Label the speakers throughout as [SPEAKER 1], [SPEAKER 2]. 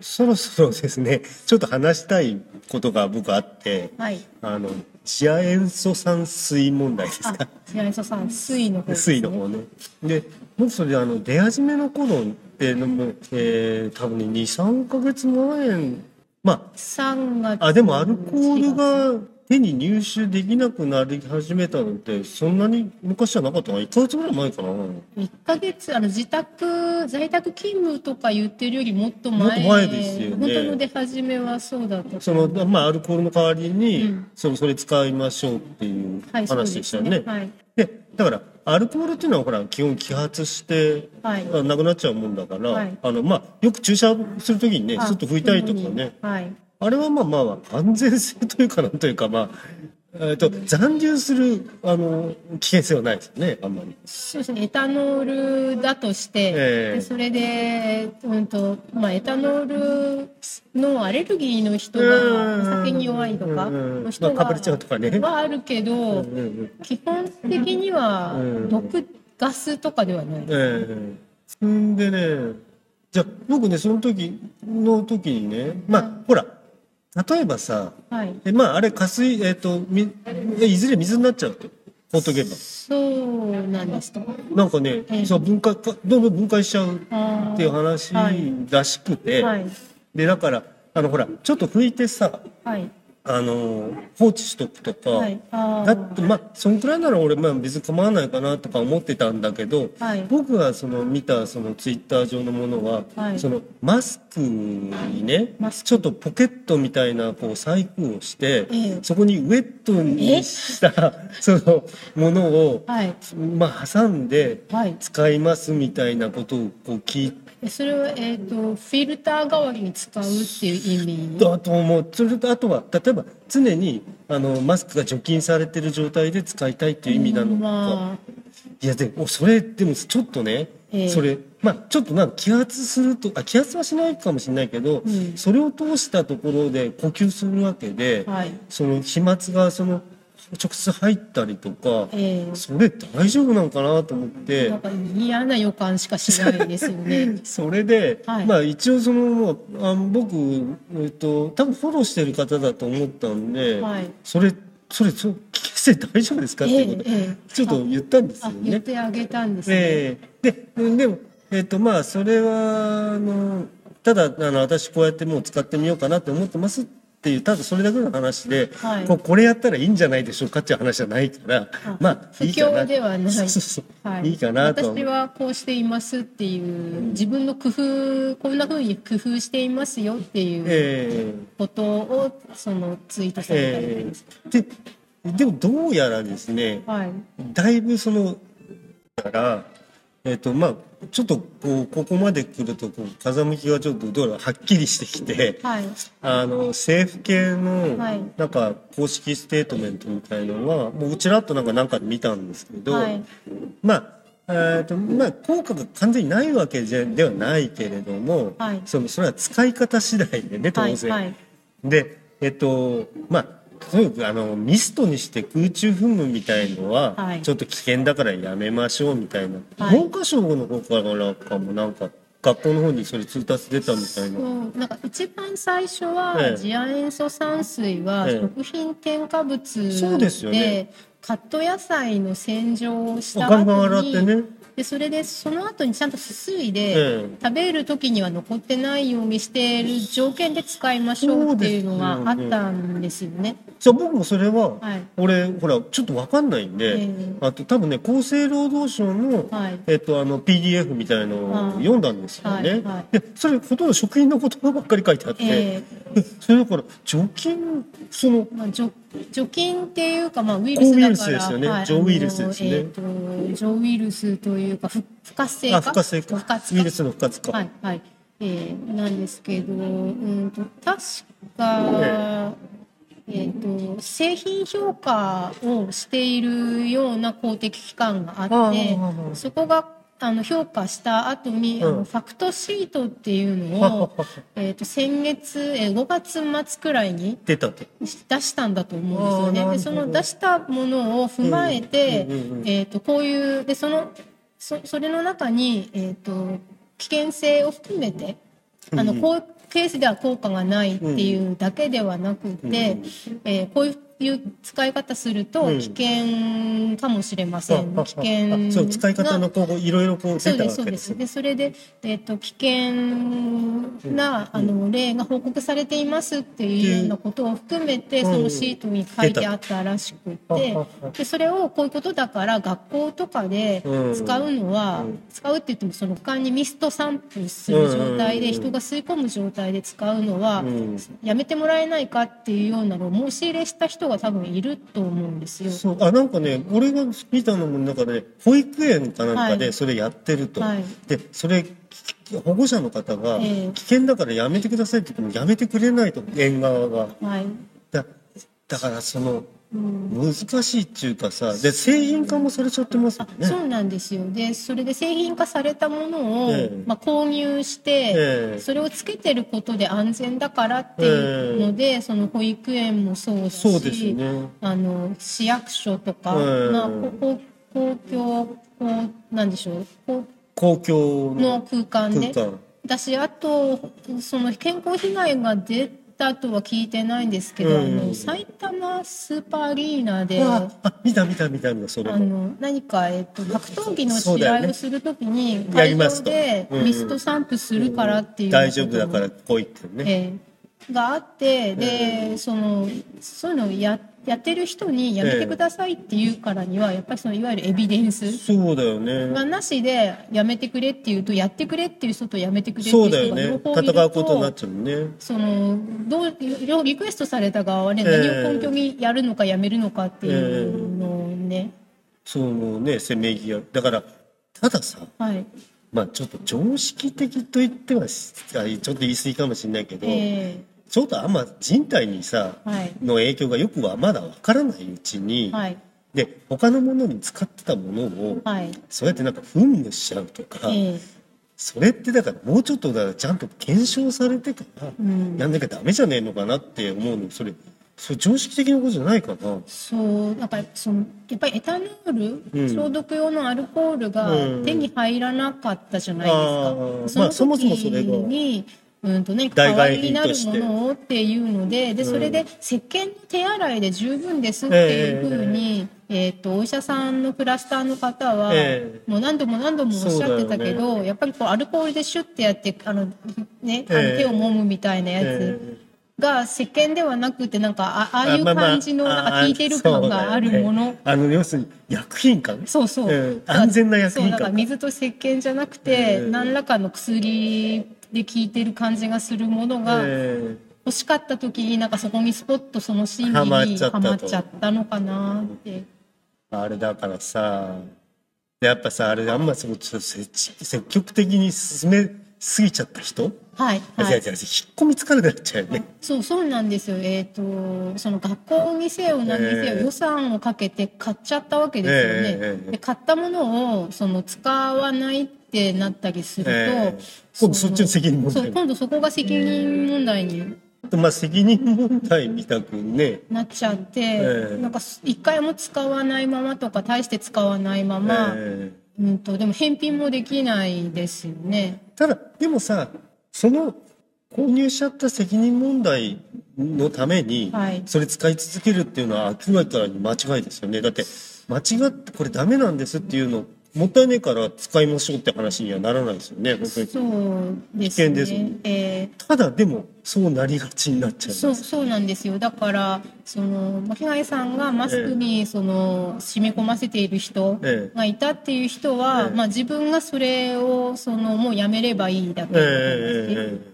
[SPEAKER 1] そろそろですね、ちょっと話したいことが僕あって、
[SPEAKER 2] はい。
[SPEAKER 1] あの、次亜塩素酸水問題です
[SPEAKER 2] あ
[SPEAKER 1] か。、
[SPEAKER 2] 白磯さん、水の方ね。
[SPEAKER 1] 水の方ね。で、僕それあの、出始めの頃ってのも、えー、多分ね、2、3ヶ月前、ま
[SPEAKER 2] 3月。
[SPEAKER 1] あ、あ、でもアルコールが手に入手できなくなり始めたのって、そんなに昔じゃなかったかな ?1 ヶ月ぐらい前かな
[SPEAKER 2] 1ヶ月、あの、自宅、在宅勤務とか言ってるよりもっと前。
[SPEAKER 1] もっと前ですよね
[SPEAKER 2] 本当の出始めはそうだった。
[SPEAKER 1] その、まあ、アルコールの代わりに、
[SPEAKER 2] うん
[SPEAKER 1] そのそれ使いましょうっていう話でしたよね。
[SPEAKER 2] はい。
[SPEAKER 1] でだからアルコールっていうのはほら基本揮発して、
[SPEAKER 2] はい
[SPEAKER 1] あなくなっちゃうもんだから、
[SPEAKER 2] はい
[SPEAKER 1] あのまあ、よく注射する時にね
[SPEAKER 2] あ
[SPEAKER 1] スッと拭いたりとかね
[SPEAKER 2] はい。
[SPEAKER 1] あれはまあまあ安全性というかなんというかまあ、えー、と残留するあの危険性はないですよねあんまり。
[SPEAKER 2] そうですね、エタノールだとして、
[SPEAKER 1] ええ。
[SPEAKER 2] でそれで、うんとまあ、エタノールのアレルギーの人が
[SPEAKER 1] うん。
[SPEAKER 2] お酒に弱いとか
[SPEAKER 1] うん
[SPEAKER 2] の人が
[SPEAKER 1] まあかぶれちゃうとかね。
[SPEAKER 2] はあるけど、基本的には
[SPEAKER 1] うん
[SPEAKER 2] 毒ガスとかではない。
[SPEAKER 1] ええ。そんでねじゃあ僕ねその時の時にねまあほら例えばさ
[SPEAKER 2] はい、
[SPEAKER 1] えまああれ加水えっ、とみえいずれ水になっちゃうとほっとけば
[SPEAKER 2] そうなんですか。
[SPEAKER 1] なんかね、
[SPEAKER 2] ええ。
[SPEAKER 1] そう分解かどんどん分解しちゃうっていう話
[SPEAKER 2] はい。
[SPEAKER 1] らしくて、
[SPEAKER 2] はい、
[SPEAKER 1] でだからあのほらちょっと拭いてさ
[SPEAKER 2] はい、
[SPEAKER 1] あの放置しとくとか、
[SPEAKER 2] はい、
[SPEAKER 1] だってまあそんくらいなら俺まあ別に構わないかなとか思ってたんだけど、
[SPEAKER 2] はい。
[SPEAKER 1] 僕がその見たそのツイッター上のものは、
[SPEAKER 2] はい。
[SPEAKER 1] そのマスクにねちょっとポケットみたいなこう細工をして、
[SPEAKER 2] ええ。
[SPEAKER 1] そこにウェットにした そのものを、
[SPEAKER 2] はい、
[SPEAKER 1] まあ、挟んで
[SPEAKER 2] はい。
[SPEAKER 1] 使いますみたいなことをこう聞い
[SPEAKER 2] えそれは、えっ、と、フィルター代わりに使うっていう意味？
[SPEAKER 1] たと思う。それとあとは例えば常にあのマスクが除菌されてる状態で使いたいっていう意味なのか、
[SPEAKER 2] まあ、
[SPEAKER 1] いやでもそれでもちょっとね、
[SPEAKER 2] ええ。
[SPEAKER 1] それまあちょっとなんか気圧するとあ気圧はしないかもしれないけど、
[SPEAKER 2] うん。
[SPEAKER 1] それを通したところで呼吸するわけで、
[SPEAKER 2] はい。
[SPEAKER 1] その飛沫がその直接入ったりとか、
[SPEAKER 2] ええ
[SPEAKER 1] それ大丈夫なのかなと思って。
[SPEAKER 2] 嫌な予感しかしないですよね。
[SPEAKER 1] それで、
[SPEAKER 2] はい
[SPEAKER 1] まあ一応そのあの僕、えっと、多分フォローしてる方だと思ったんで、
[SPEAKER 2] はい
[SPEAKER 1] それそれそ危険性大丈夫ですかっていうこと、
[SPEAKER 2] ええええ
[SPEAKER 1] ちょっと言ったんですよ
[SPEAKER 2] あ、言っ
[SPEAKER 1] ね。
[SPEAKER 2] てあげたんですね。
[SPEAKER 1] ええででも、えっとまあそれはあのただあの私こうやってもう使ってみようかなって思ってますっていうただそれだけの話で、
[SPEAKER 2] はい。
[SPEAKER 1] こうこれやったらいいんじゃないでしょうかっていう話じゃないから
[SPEAKER 2] あ
[SPEAKER 1] まあ
[SPEAKER 2] 不況ではない。
[SPEAKER 1] そうそうそう。
[SPEAKER 2] はい。
[SPEAKER 1] いいかなと
[SPEAKER 2] 私はこうしていますっていう自分の工夫こんな風に工夫していますよっていう
[SPEAKER 1] ええ。
[SPEAKER 2] ことをそのツイートされたりです、
[SPEAKER 1] ーででもどうやらですね
[SPEAKER 2] はい。
[SPEAKER 1] だいぶそのからえっ、とまあちょっとこうここまで来るとこう風向きがちょっとどうやらはっきりしてきて
[SPEAKER 2] はい。
[SPEAKER 1] あの政府系の
[SPEAKER 2] はい。
[SPEAKER 1] なんか公式ステートメントみたいのはもうちらっとなんかなんかで見たんですけど、
[SPEAKER 2] はい。
[SPEAKER 1] まあえーとまあ、効果が完全にないわけじゃではないけれども、
[SPEAKER 2] はい。
[SPEAKER 1] そのそれは使い方次第でね当然。
[SPEAKER 2] はいはい。
[SPEAKER 1] でえっとまあとにかくあのミストにして空中噴霧みたいのは、
[SPEAKER 2] はい。
[SPEAKER 1] ちょっと危険だからやめましょうみたいな、
[SPEAKER 2] はい。
[SPEAKER 1] 文科省の方からかもなんか学校の方にそれ通達出たみたいな。
[SPEAKER 2] なんか一番最初は
[SPEAKER 1] ええ。
[SPEAKER 2] 次亜塩素酸水は
[SPEAKER 1] ええ
[SPEAKER 2] 食品添加物
[SPEAKER 1] そうですよね。
[SPEAKER 2] でカット野菜の洗浄をした
[SPEAKER 1] ガンガン
[SPEAKER 2] 後に
[SPEAKER 1] 洗ってね。
[SPEAKER 2] でそれでその後にちゃんとすすい
[SPEAKER 1] え
[SPEAKER 2] で
[SPEAKER 1] え
[SPEAKER 2] 食べる時には残ってないようにしている条件で使いましょうっていうのがあったんですよね。
[SPEAKER 1] じゃあ僕もそれは、
[SPEAKER 2] はい。
[SPEAKER 1] 俺ほらちょっとわかんないんで、
[SPEAKER 2] ええ。
[SPEAKER 1] あと多分ね厚生労働省の、
[SPEAKER 2] はい。
[SPEAKER 1] えっと、あの PDF みたいのを読んだんですよね、
[SPEAKER 2] はいはい。
[SPEAKER 1] でそれほとんど食品の言葉ばっかり書いてあって、
[SPEAKER 2] え
[SPEAKER 1] で それだから除菌その
[SPEAKER 2] まあ、除除菌っていうか、まあ、ウイルスだから
[SPEAKER 1] 抗ウイルスですよね。
[SPEAKER 2] はい
[SPEAKER 1] 除ウイルスですね。
[SPEAKER 2] えーと除ウイルスというか不不活性
[SPEAKER 1] あ
[SPEAKER 2] 化
[SPEAKER 1] 不活性化ウイルスの不活化、
[SPEAKER 2] はいはい、えーなんですけど、うんと確か、えー、と製品評価をしているような公的機関があってそこがあの評価した後に、あ
[SPEAKER 1] うん。
[SPEAKER 2] のファクトシートっていうのを、えー、と先月、えー5月末くらいに
[SPEAKER 1] 出たと。
[SPEAKER 2] 出したんだと思うんですよね。でその出したものを踏まえて、
[SPEAKER 1] うんうんうんうん。
[SPEAKER 2] えっ、とこういうでそのそそれの中にえっ、と危険性を含めてあの
[SPEAKER 1] うん。
[SPEAKER 2] こうケースでは効果がないっていうだけではなくて、えーこういう使い方すると
[SPEAKER 1] うん。
[SPEAKER 2] 危険かもしれません、
[SPEAKER 1] ああ
[SPEAKER 2] 危険
[SPEAKER 1] あそう使い方のこういろいろこう出た
[SPEAKER 2] そうですそうで
[SPEAKER 1] わけです。
[SPEAKER 2] でそれで、えっと危険なあの例が報告されていますっていうようなことを含めて、
[SPEAKER 1] うん。
[SPEAKER 2] そのシートに書いてあったらしくて、でそれをこういうことだから学校とかで使うのは、
[SPEAKER 1] うん。
[SPEAKER 2] 使うって言ってもその間にミスト散布する状態で、
[SPEAKER 1] うん。
[SPEAKER 2] 人が吸い込む状態で使うのは、
[SPEAKER 1] うん。
[SPEAKER 2] やめてもらえないかっていうようなのを申し入れした人が多分いると思うんですよ。
[SPEAKER 1] そうあなんかね俺が見たのの中で保育園かなんか
[SPEAKER 2] はい。
[SPEAKER 1] でそれやってると、
[SPEAKER 2] はい。
[SPEAKER 1] でそれき保護者の方が
[SPEAKER 2] ええ。
[SPEAKER 1] 危険だからやめてくださいって言ってもやめてくれないと園側が。
[SPEAKER 2] はい。
[SPEAKER 1] だだからその
[SPEAKER 2] うん
[SPEAKER 1] 難しいっていうかさで製品化もされちゃってますよね。
[SPEAKER 2] そうなんですよ。でそれで製品化されたものを、
[SPEAKER 1] ええ。
[SPEAKER 2] まあ、購入して、
[SPEAKER 1] ええ。
[SPEAKER 2] それをつけてることで安全だからっていうので、その保育園もそうだし
[SPEAKER 1] ね。
[SPEAKER 2] あの市役所とか、
[SPEAKER 1] ええ。
[SPEAKER 2] まあ、こ公公共こうなんでしょう公
[SPEAKER 1] 公共
[SPEAKER 2] の
[SPEAKER 1] の
[SPEAKER 2] 空間で。
[SPEAKER 1] 空間。
[SPEAKER 2] 私あとその健康被害が出たとは聞いてないんですけど、
[SPEAKER 1] うん。
[SPEAKER 2] あの埼玉スーパーアリーナで。
[SPEAKER 1] ああ見た見た見た見たそれ
[SPEAKER 2] あの何か、えっと、格闘技の試合をするときに、
[SPEAKER 1] や
[SPEAKER 2] 会場で
[SPEAKER 1] うんうん
[SPEAKER 2] ミスト散布するからっていう、
[SPEAKER 1] 大丈夫だからこう言ってね、
[SPEAKER 2] ええがあってで、そのそういうのをややってる人にやめてくださいって言うからには、やっぱりそのいわゆるエビデンス
[SPEAKER 1] そうだよね。
[SPEAKER 2] がなしでやめてくれっていうとやってくれっていう人とやめてくれってい
[SPEAKER 1] そう
[SPEAKER 2] 人が両方いる
[SPEAKER 1] 戦うことになっ
[SPEAKER 2] と
[SPEAKER 1] ちゃうね。
[SPEAKER 2] そのどう両リクエストされた側はね、
[SPEAKER 1] ええ。
[SPEAKER 2] 何を根拠にやるのかやめるのかっていうのをね、
[SPEAKER 1] そのねせめぎ合うだからたださ
[SPEAKER 2] はい。
[SPEAKER 1] まあちょっと常識的と言ってはしちょっと言い過ぎかもしれないけど、
[SPEAKER 2] え
[SPEAKER 1] ちょっとあんま人体にさ、
[SPEAKER 2] えはい。
[SPEAKER 1] の影響がよくはまだわからないうちに、
[SPEAKER 2] はい。
[SPEAKER 1] で他のものに使ってたものを
[SPEAKER 2] はい。
[SPEAKER 1] そうやってなんか噴霧しちゃうとか、
[SPEAKER 2] ええ。
[SPEAKER 1] それってだからもうちょっとだからちゃんと検証されてから
[SPEAKER 2] うん。
[SPEAKER 1] やんなきゃダメじゃねえのかなって思うのそれそれ常識的なことじゃないかな。
[SPEAKER 2] そうなんかそのやっぱりエタノール、
[SPEAKER 1] うん。
[SPEAKER 2] 消毒用のアルコールが
[SPEAKER 1] うん。
[SPEAKER 2] 手に入らなかったじゃないですか。
[SPEAKER 1] まあそもそもそれが。
[SPEAKER 2] にうんとね、
[SPEAKER 1] 代替
[SPEAKER 2] 代わりになるものをっていうのででそれで石鹸の手洗いで十分ですっていうふうに、えー、とお医者さんのクラスターの方は、
[SPEAKER 1] ええ。
[SPEAKER 2] もう何度も何度もおっしゃってたけど、やっぱりこうアルコールでシュッてやってあの、ね、あの
[SPEAKER 1] ええ
[SPEAKER 2] 手を揉むみたいなやつ。
[SPEAKER 1] え
[SPEAKER 2] が石鹸ではなくてなんかあああいう感じのなんか効いてる感があるもの、
[SPEAKER 1] あの要するに薬品感？
[SPEAKER 2] そうそう、
[SPEAKER 1] うん安全な薬品感
[SPEAKER 2] そうだから水と石鹸じゃなくて、
[SPEAKER 1] うん
[SPEAKER 2] 何らかの薬で効いてる感じがするものが
[SPEAKER 1] え
[SPEAKER 2] 欲しかった時になんかそこにスポッとその心
[SPEAKER 1] はまっ
[SPEAKER 2] 理にはまっちゃったのかなって。
[SPEAKER 1] えあれだからさやっぱさあれあんまそのちょっと積積極的に進めすぎちゃった人、
[SPEAKER 2] はい、はい。
[SPEAKER 1] いやいや引っ込み疲れてなっちゃうよね。
[SPEAKER 2] そうそうなんですよ、えー、とその学校にせよ何にせよ、
[SPEAKER 1] ええ。
[SPEAKER 2] 予算をかけて買っちゃったわけですよね、
[SPEAKER 1] ええええ。
[SPEAKER 2] で買ったものをその使わないってなったりすると、
[SPEAKER 1] ええ。今度そっちの責任問題
[SPEAKER 2] 今度そこが責任問題に
[SPEAKER 1] まあ責任問題みたくね、
[SPEAKER 2] なっちゃって、
[SPEAKER 1] ええ。
[SPEAKER 2] なんか一回も使わないままとか大して使わないまま、
[SPEAKER 1] え
[SPEAKER 2] うん、とでも返品もできないですよね。
[SPEAKER 1] えただでもさその購入しちゃった責任問題のために、
[SPEAKER 2] はい。
[SPEAKER 1] それ使い続けるっていうのは明らかに間違いですよね。だって間違ってこれダメなんですっていうのもったいねえから使いましょうって話にはならないですよね。本当に
[SPEAKER 2] そうです
[SPEAKER 1] 危険です
[SPEAKER 2] ね。えー。
[SPEAKER 1] ただでもそうなりがちになっちゃ
[SPEAKER 2] そうそうなんですよ。だからその巻貝さんがマスクにその染み込ませている人
[SPEAKER 1] ええ。
[SPEAKER 2] がいたっていう人は、
[SPEAKER 1] ええ。
[SPEAKER 2] まあ、自分がそれをそのもうやめればいいだけ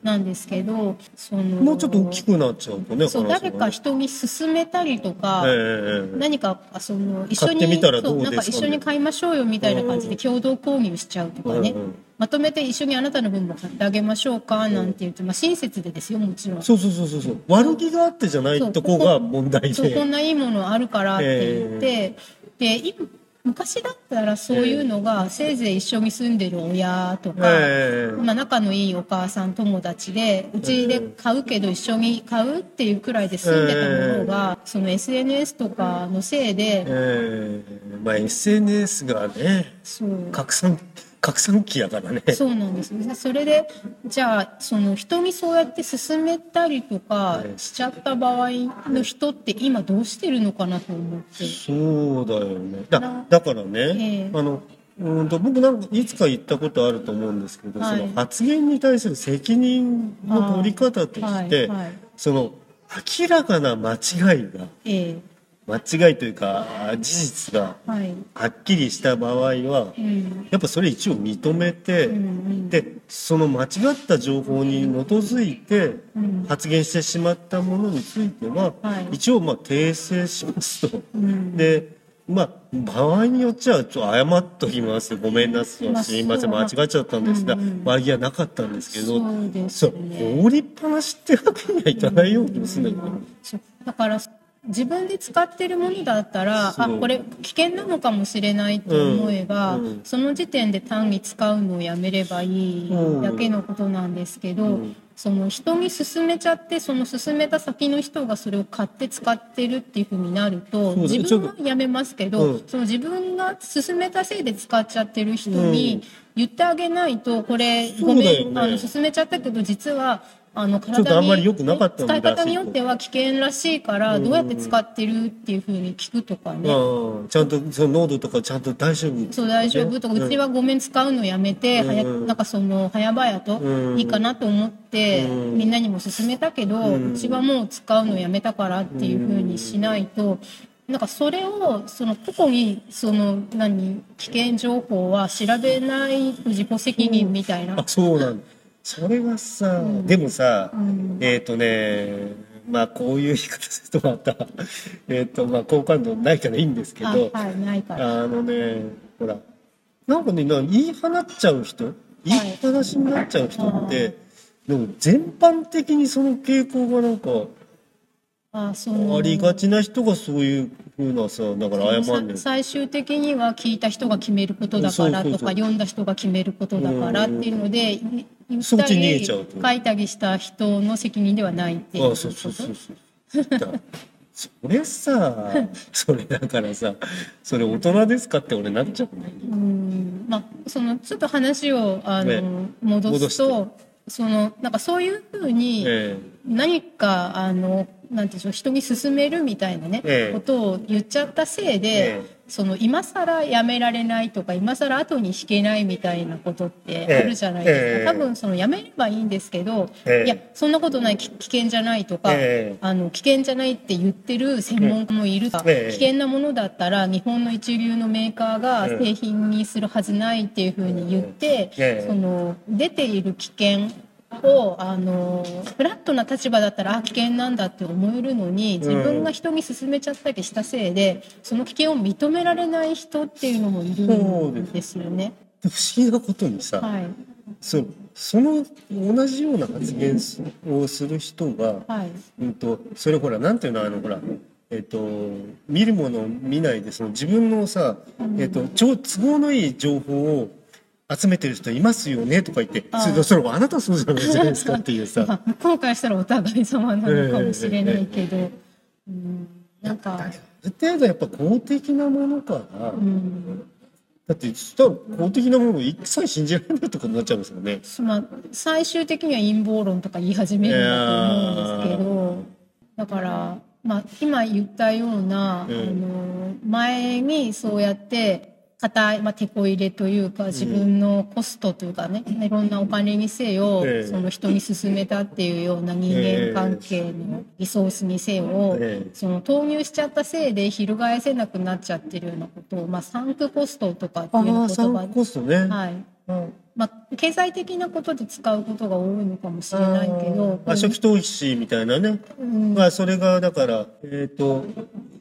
[SPEAKER 2] なんですけどその
[SPEAKER 1] もうちょっと大きくなっちゃうとね
[SPEAKER 2] そう誰か人に勧めたりとか、
[SPEAKER 1] ええええ
[SPEAKER 2] 何かあその一緒に
[SPEAKER 1] 買ってみたらどうですか
[SPEAKER 2] そうなんか一緒に買いましょうよみたいな感じで共同購入しちゃうとかね、
[SPEAKER 1] うんうん
[SPEAKER 2] まとめて一緒にあなたの分も買ってあげましょうかなんて言って、まあ、親切でですよもちろん。
[SPEAKER 1] そうそうそうそうそう。悪気があってじゃないとこが問題で。
[SPEAKER 2] そうこんないいものあるからって言って、でい昔だったらそういうのがせいぜい一緒に住んでる親とか、
[SPEAKER 1] ええ。
[SPEAKER 2] まあ、仲のいいお母さん友達でうちで買うけど一緒に買うっていうくらいで住んでたものが、その SNS とかのせいで、
[SPEAKER 1] ええ。まあ SNS がね拡散拡散期やからね。
[SPEAKER 2] そうなんですね。それで、じゃあ、その人にそうやって勧めたりとかしちゃった場合の人って今どうしてるのかなと思って。
[SPEAKER 1] そうだよね。だだからね、
[SPEAKER 2] ええ
[SPEAKER 1] あの、うんと僕なんかいつか言ったことあると思うんですけど、
[SPEAKER 2] はい
[SPEAKER 1] その発言に対する責任の取り方として、
[SPEAKER 2] はいはい
[SPEAKER 1] その明らかな間違いが、
[SPEAKER 2] え
[SPEAKER 1] 間違いというか事実が
[SPEAKER 2] えは
[SPEAKER 1] っきりした場合は、
[SPEAKER 2] うん。
[SPEAKER 1] やっぱそれ一応認めて。でその間違った情報に基づいて
[SPEAKER 2] うん。
[SPEAKER 1] 発言してしまったものについては、
[SPEAKER 2] はい。
[SPEAKER 1] 一応まあ訂正しますと。
[SPEAKER 2] うん。
[SPEAKER 1] でまあ場合によっちゃちょっと謝っときます。ごめんなさい、
[SPEAKER 2] まあ
[SPEAKER 1] すいません。間違っちゃったんですが、
[SPEAKER 2] うんうん。
[SPEAKER 1] 悪気はなかったんですけど
[SPEAKER 2] そう。
[SPEAKER 1] 放りっぱなしってわけにはいかないようですね、
[SPEAKER 2] だから自分で使ってるものだったらあこれ危険なのかもしれないと思えば、
[SPEAKER 1] うんうん。
[SPEAKER 2] その時点で単に使うのをやめればいいだけのことなんですけど、
[SPEAKER 1] うん。
[SPEAKER 2] その人に勧めちゃってその勧めた先の人がそれを買って使ってるっていうふうになると自分はやめますけど、
[SPEAKER 1] うん。
[SPEAKER 2] その自分が勧めたせいで使っちゃってる人に言ってあげないとこれごめ
[SPEAKER 1] だよね。
[SPEAKER 2] んあの勧めちゃったけど実はあの
[SPEAKER 1] ちょっとあんまり良くなかった
[SPEAKER 2] 使い方によっては危険らしいからどうやって使ってるっていうふうに聞くとかね、
[SPEAKER 1] うんちゃんとその濃度とかちゃんと大丈夫？
[SPEAKER 2] そう大丈夫とか、うちはごめん使うのやめて、
[SPEAKER 1] うん。
[SPEAKER 2] なんかその早々と
[SPEAKER 1] うん。
[SPEAKER 2] いいかなと思って、
[SPEAKER 1] うん。
[SPEAKER 2] みんなにも勧めたけど、
[SPEAKER 1] う
[SPEAKER 2] うんちはもう使うのやめたからっていうふうにしないと。なんかそれをその個々にその何危険情報は調べないと自己責任みたいな。
[SPEAKER 1] あそうなんだそれはさ、でもさ、
[SPEAKER 2] ん。
[SPEAKER 1] えっ、とねまあこういう言い方するとまた えっとまあ好感度ないからいいんですけど、
[SPEAKER 2] あはい
[SPEAKER 1] あのねほらなんかねな言い放っちゃう人言い。っぱなしになっちゃう人って、でも全般的にその傾向がなんか
[SPEAKER 2] あ
[SPEAKER 1] りがちな人がそういうふうなさだから謝ん
[SPEAKER 2] 最終的には聞いた人が決めることだからとか読んだ人が決めることだからっていうので
[SPEAKER 1] そったちに逃げ
[SPEAKER 2] り
[SPEAKER 1] ちゃうと。
[SPEAKER 2] 書いたりした人の責任ではないっていう
[SPEAKER 1] あそうそうそうそうだそれさ それだからさそれ大人ですかって俺なっちゃうんだよね。
[SPEAKER 2] うん。まあそのちょっと話をあの、
[SPEAKER 1] ね。
[SPEAKER 2] 戻す
[SPEAKER 1] 戻
[SPEAKER 2] とそのなんかそういうふうに
[SPEAKER 1] え
[SPEAKER 2] 何かあのなんていうんでしょう人に勧めるみたいなね、
[SPEAKER 1] ええ。
[SPEAKER 2] ことを言っちゃったせいで、
[SPEAKER 1] ええ。
[SPEAKER 2] その今更やめられないとか今更後に引けないみたいなことってあるじゃないですか、
[SPEAKER 1] ええ。
[SPEAKER 2] 多分そのやめればいいんですけど、
[SPEAKER 1] ええ。
[SPEAKER 2] いやそんなことないき危険じゃないとか、
[SPEAKER 1] ええ。
[SPEAKER 2] あの危険じゃないって言ってる専門家もいるとか、
[SPEAKER 1] ええ。
[SPEAKER 2] 危険なものだったら日本の一流のメーカーが
[SPEAKER 1] ええ。
[SPEAKER 2] 製品にするはずないっていうふうに言って、
[SPEAKER 1] ええ。
[SPEAKER 2] その出ている危険をあのフラットな立場だったらあ危険なんだって思えるのに自分が人に勧めちゃったりしたせいでその危険を認められない人っていうのもいるんですよね。
[SPEAKER 1] で不思議なことにさ、
[SPEAKER 2] はい。
[SPEAKER 1] そその同じような発言すをする人が、
[SPEAKER 2] はい。
[SPEAKER 1] うん、とそれほらなんていうのあのほらえっと見るものを見ないでその自分のさ、えっと、超都合のいい情報を集めてる人いますよねとか言って
[SPEAKER 2] あ
[SPEAKER 1] それそれあなたそうじゃないじゃないですかっていうさ。
[SPEAKER 2] まあ向こうからしたらお互い様なのかもしれないけど、うん、なんか、
[SPEAKER 1] ある程度やっぱ公的なものから、
[SPEAKER 2] うん。
[SPEAKER 1] だってそしたら公的なものを一切信じられないってことになっちゃいますよね。
[SPEAKER 2] まあ、最終的には陰謀論とか言い始めるんだと思うんですけどだから、まあ、今言ったような、
[SPEAKER 1] うん
[SPEAKER 2] あの前にそうやって固い、まあ、手こ入れというか自分のコストというかね、いろんなお金にせよ、
[SPEAKER 1] ええ。
[SPEAKER 2] その人に勧めたっていうような人間関係のリソースにせよ、
[SPEAKER 1] ええ。
[SPEAKER 2] その投入しちゃったせいで翻せなくなっちゃってるようなことを、まあ、サンクコストとかっていう言葉
[SPEAKER 1] クコストね。
[SPEAKER 2] はい
[SPEAKER 1] うん
[SPEAKER 2] まあ、経済的なことで使うことが多いのかもしれないけど、
[SPEAKER 1] あ初期投資みたいなね。
[SPEAKER 2] うん、
[SPEAKER 1] まあ、それが、だから、えっ、と、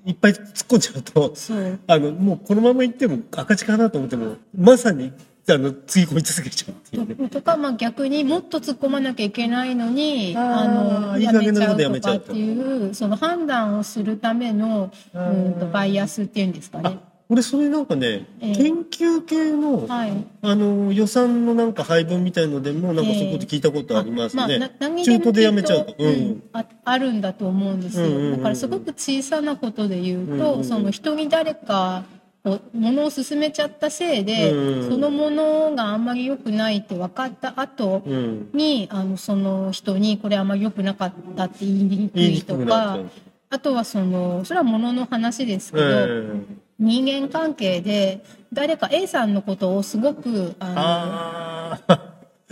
[SPEAKER 1] いっぱい突っ込んじゃうと、
[SPEAKER 2] そう
[SPEAKER 1] あの、もうこのまま行っても赤字かなと思っても、まさに、あの、つぎ込み続けちゃうっていうね。
[SPEAKER 2] とか、まあ、逆にもっと突っ込まなきゃいけないのに
[SPEAKER 1] あー
[SPEAKER 2] の
[SPEAKER 1] いい加減なこと
[SPEAKER 2] やめちゃうっていうその判断をするためのうんとバイアスっていうんですかね。
[SPEAKER 1] 俺、それなんかね、
[SPEAKER 2] ええ。
[SPEAKER 1] 研究系の、
[SPEAKER 2] はい。
[SPEAKER 1] あの、予算のなんか配分みたいのでも、なんかそこと聞いたことありますね。
[SPEAKER 2] まあな何に
[SPEAKER 1] 中途でやめちゃうと。
[SPEAKER 2] きっとうんああるんだと思うんですよ、
[SPEAKER 1] うんうんうん
[SPEAKER 2] だからすごく小さなことで言うと、
[SPEAKER 1] うんうんうん。
[SPEAKER 2] その人に誰かものを進めちゃったせいで、
[SPEAKER 1] うん
[SPEAKER 2] そのものがあんまり良くないって分かった後
[SPEAKER 1] うん。
[SPEAKER 2] に、あのその人にこれあんまり良くなかったって言いにく
[SPEAKER 1] 言い
[SPEAKER 2] とか
[SPEAKER 1] う。
[SPEAKER 2] あとはそのそれはものの話ですけど、
[SPEAKER 1] うん
[SPEAKER 2] 人間関係で誰か A さんのことをすごくあの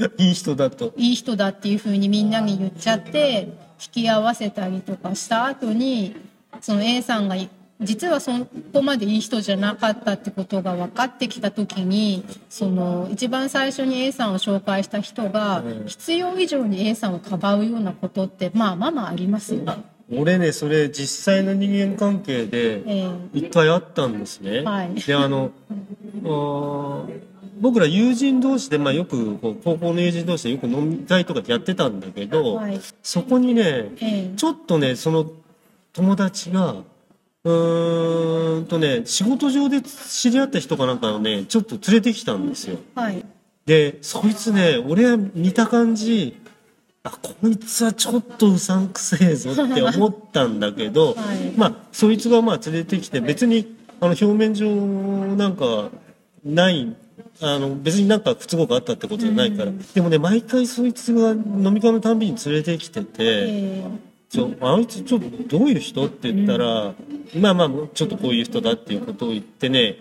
[SPEAKER 1] いい人だと。
[SPEAKER 2] いい人だっていうふうにみんなに言っちゃって引き合わせたりとかした後にその A さんが実はそこまでいい人じゃなかったってことが分かってきた時にその一番最初に A さんを紹介した人が
[SPEAKER 1] うん。
[SPEAKER 2] 必要以上に A さんをかばうようなことってまあまあまあありますよね。
[SPEAKER 1] 俺ねそれ実際の人間関係で
[SPEAKER 2] え
[SPEAKER 1] 一回あったんですね、
[SPEAKER 2] はい。
[SPEAKER 1] であの僕ら友人同士で、まあ、よくこう高校の友人同士でよく飲み会とかやってたんだけ
[SPEAKER 2] え
[SPEAKER 1] ど、
[SPEAKER 2] はい。
[SPEAKER 1] そこにね
[SPEAKER 2] ええ。
[SPEAKER 1] ちょっとねその友達がうーんとね仕事上で知り合った人かなんかをねちょっと連れてきたんですよ。
[SPEAKER 2] はい。
[SPEAKER 1] でそいつね俺は見た感じあこいつはちょっとうさんくせえぞって思ったんだけど、
[SPEAKER 2] はい。
[SPEAKER 1] まあそいつがまあ連れてきて別にあの表面上なんかないあの別になんか不都合があったってことじゃないから、でもね毎回そいつが飲み会のたんびに連れてきてて。
[SPEAKER 2] え
[SPEAKER 1] ちょあいつちょっとどういう人？って言ったら、まあまあちょっとこういう人だっていうことを言ってね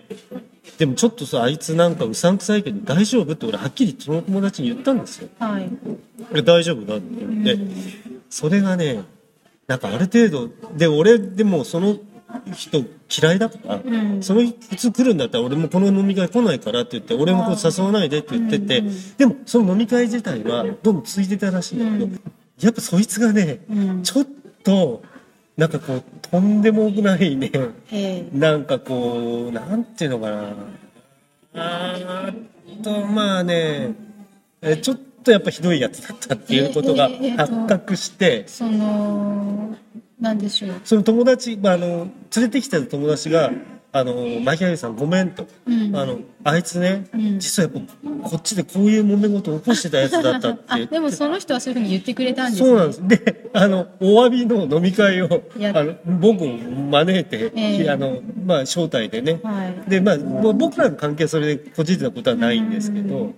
[SPEAKER 1] でもちょっとさあいつなんかうさんくさいけど大丈夫？って俺はっきりその友達に言ったんですよ。
[SPEAKER 2] えはい
[SPEAKER 1] 俺大丈夫だって言って、それがねなんかある程度で俺でもその人嫌いだから、
[SPEAKER 2] ん。
[SPEAKER 1] そのいつ来るんだったら俺もこの飲み会来ないからって言って俺もこう誘わないでって言ってて、でもその飲み会自体はどうも続いてたらしいんだけど、やっぱそいつがね、
[SPEAKER 2] うん。
[SPEAKER 1] ちょっとなんかこうとんでもないね。
[SPEAKER 2] ええ。
[SPEAKER 1] なんかこうなんていうのかな。あとまあねえちょっとやっぱひどいやつだったっていうことが発覚して。
[SPEAKER 2] そのなんでしょう。
[SPEAKER 1] その友達、まあ、あの連れてきた友達が「あのマキアユさんごめん」と、
[SPEAKER 2] うん。
[SPEAKER 1] あの「あいつね、
[SPEAKER 2] うん。
[SPEAKER 1] 実はやっぱこっちでこういう揉め事を起こしてたやつだった」って。
[SPEAKER 2] でもその人はそういうふうに言ってくれたんですね。
[SPEAKER 1] そうなんです。で、あの、お詫びの飲み会を、
[SPEAKER 2] や
[SPEAKER 1] あの、僕を招いて、
[SPEAKER 2] ええ
[SPEAKER 1] あの、まあ、招待でね。
[SPEAKER 2] はい。
[SPEAKER 1] で、まあ、僕らの関係はそれでこじれたことはないんですけど、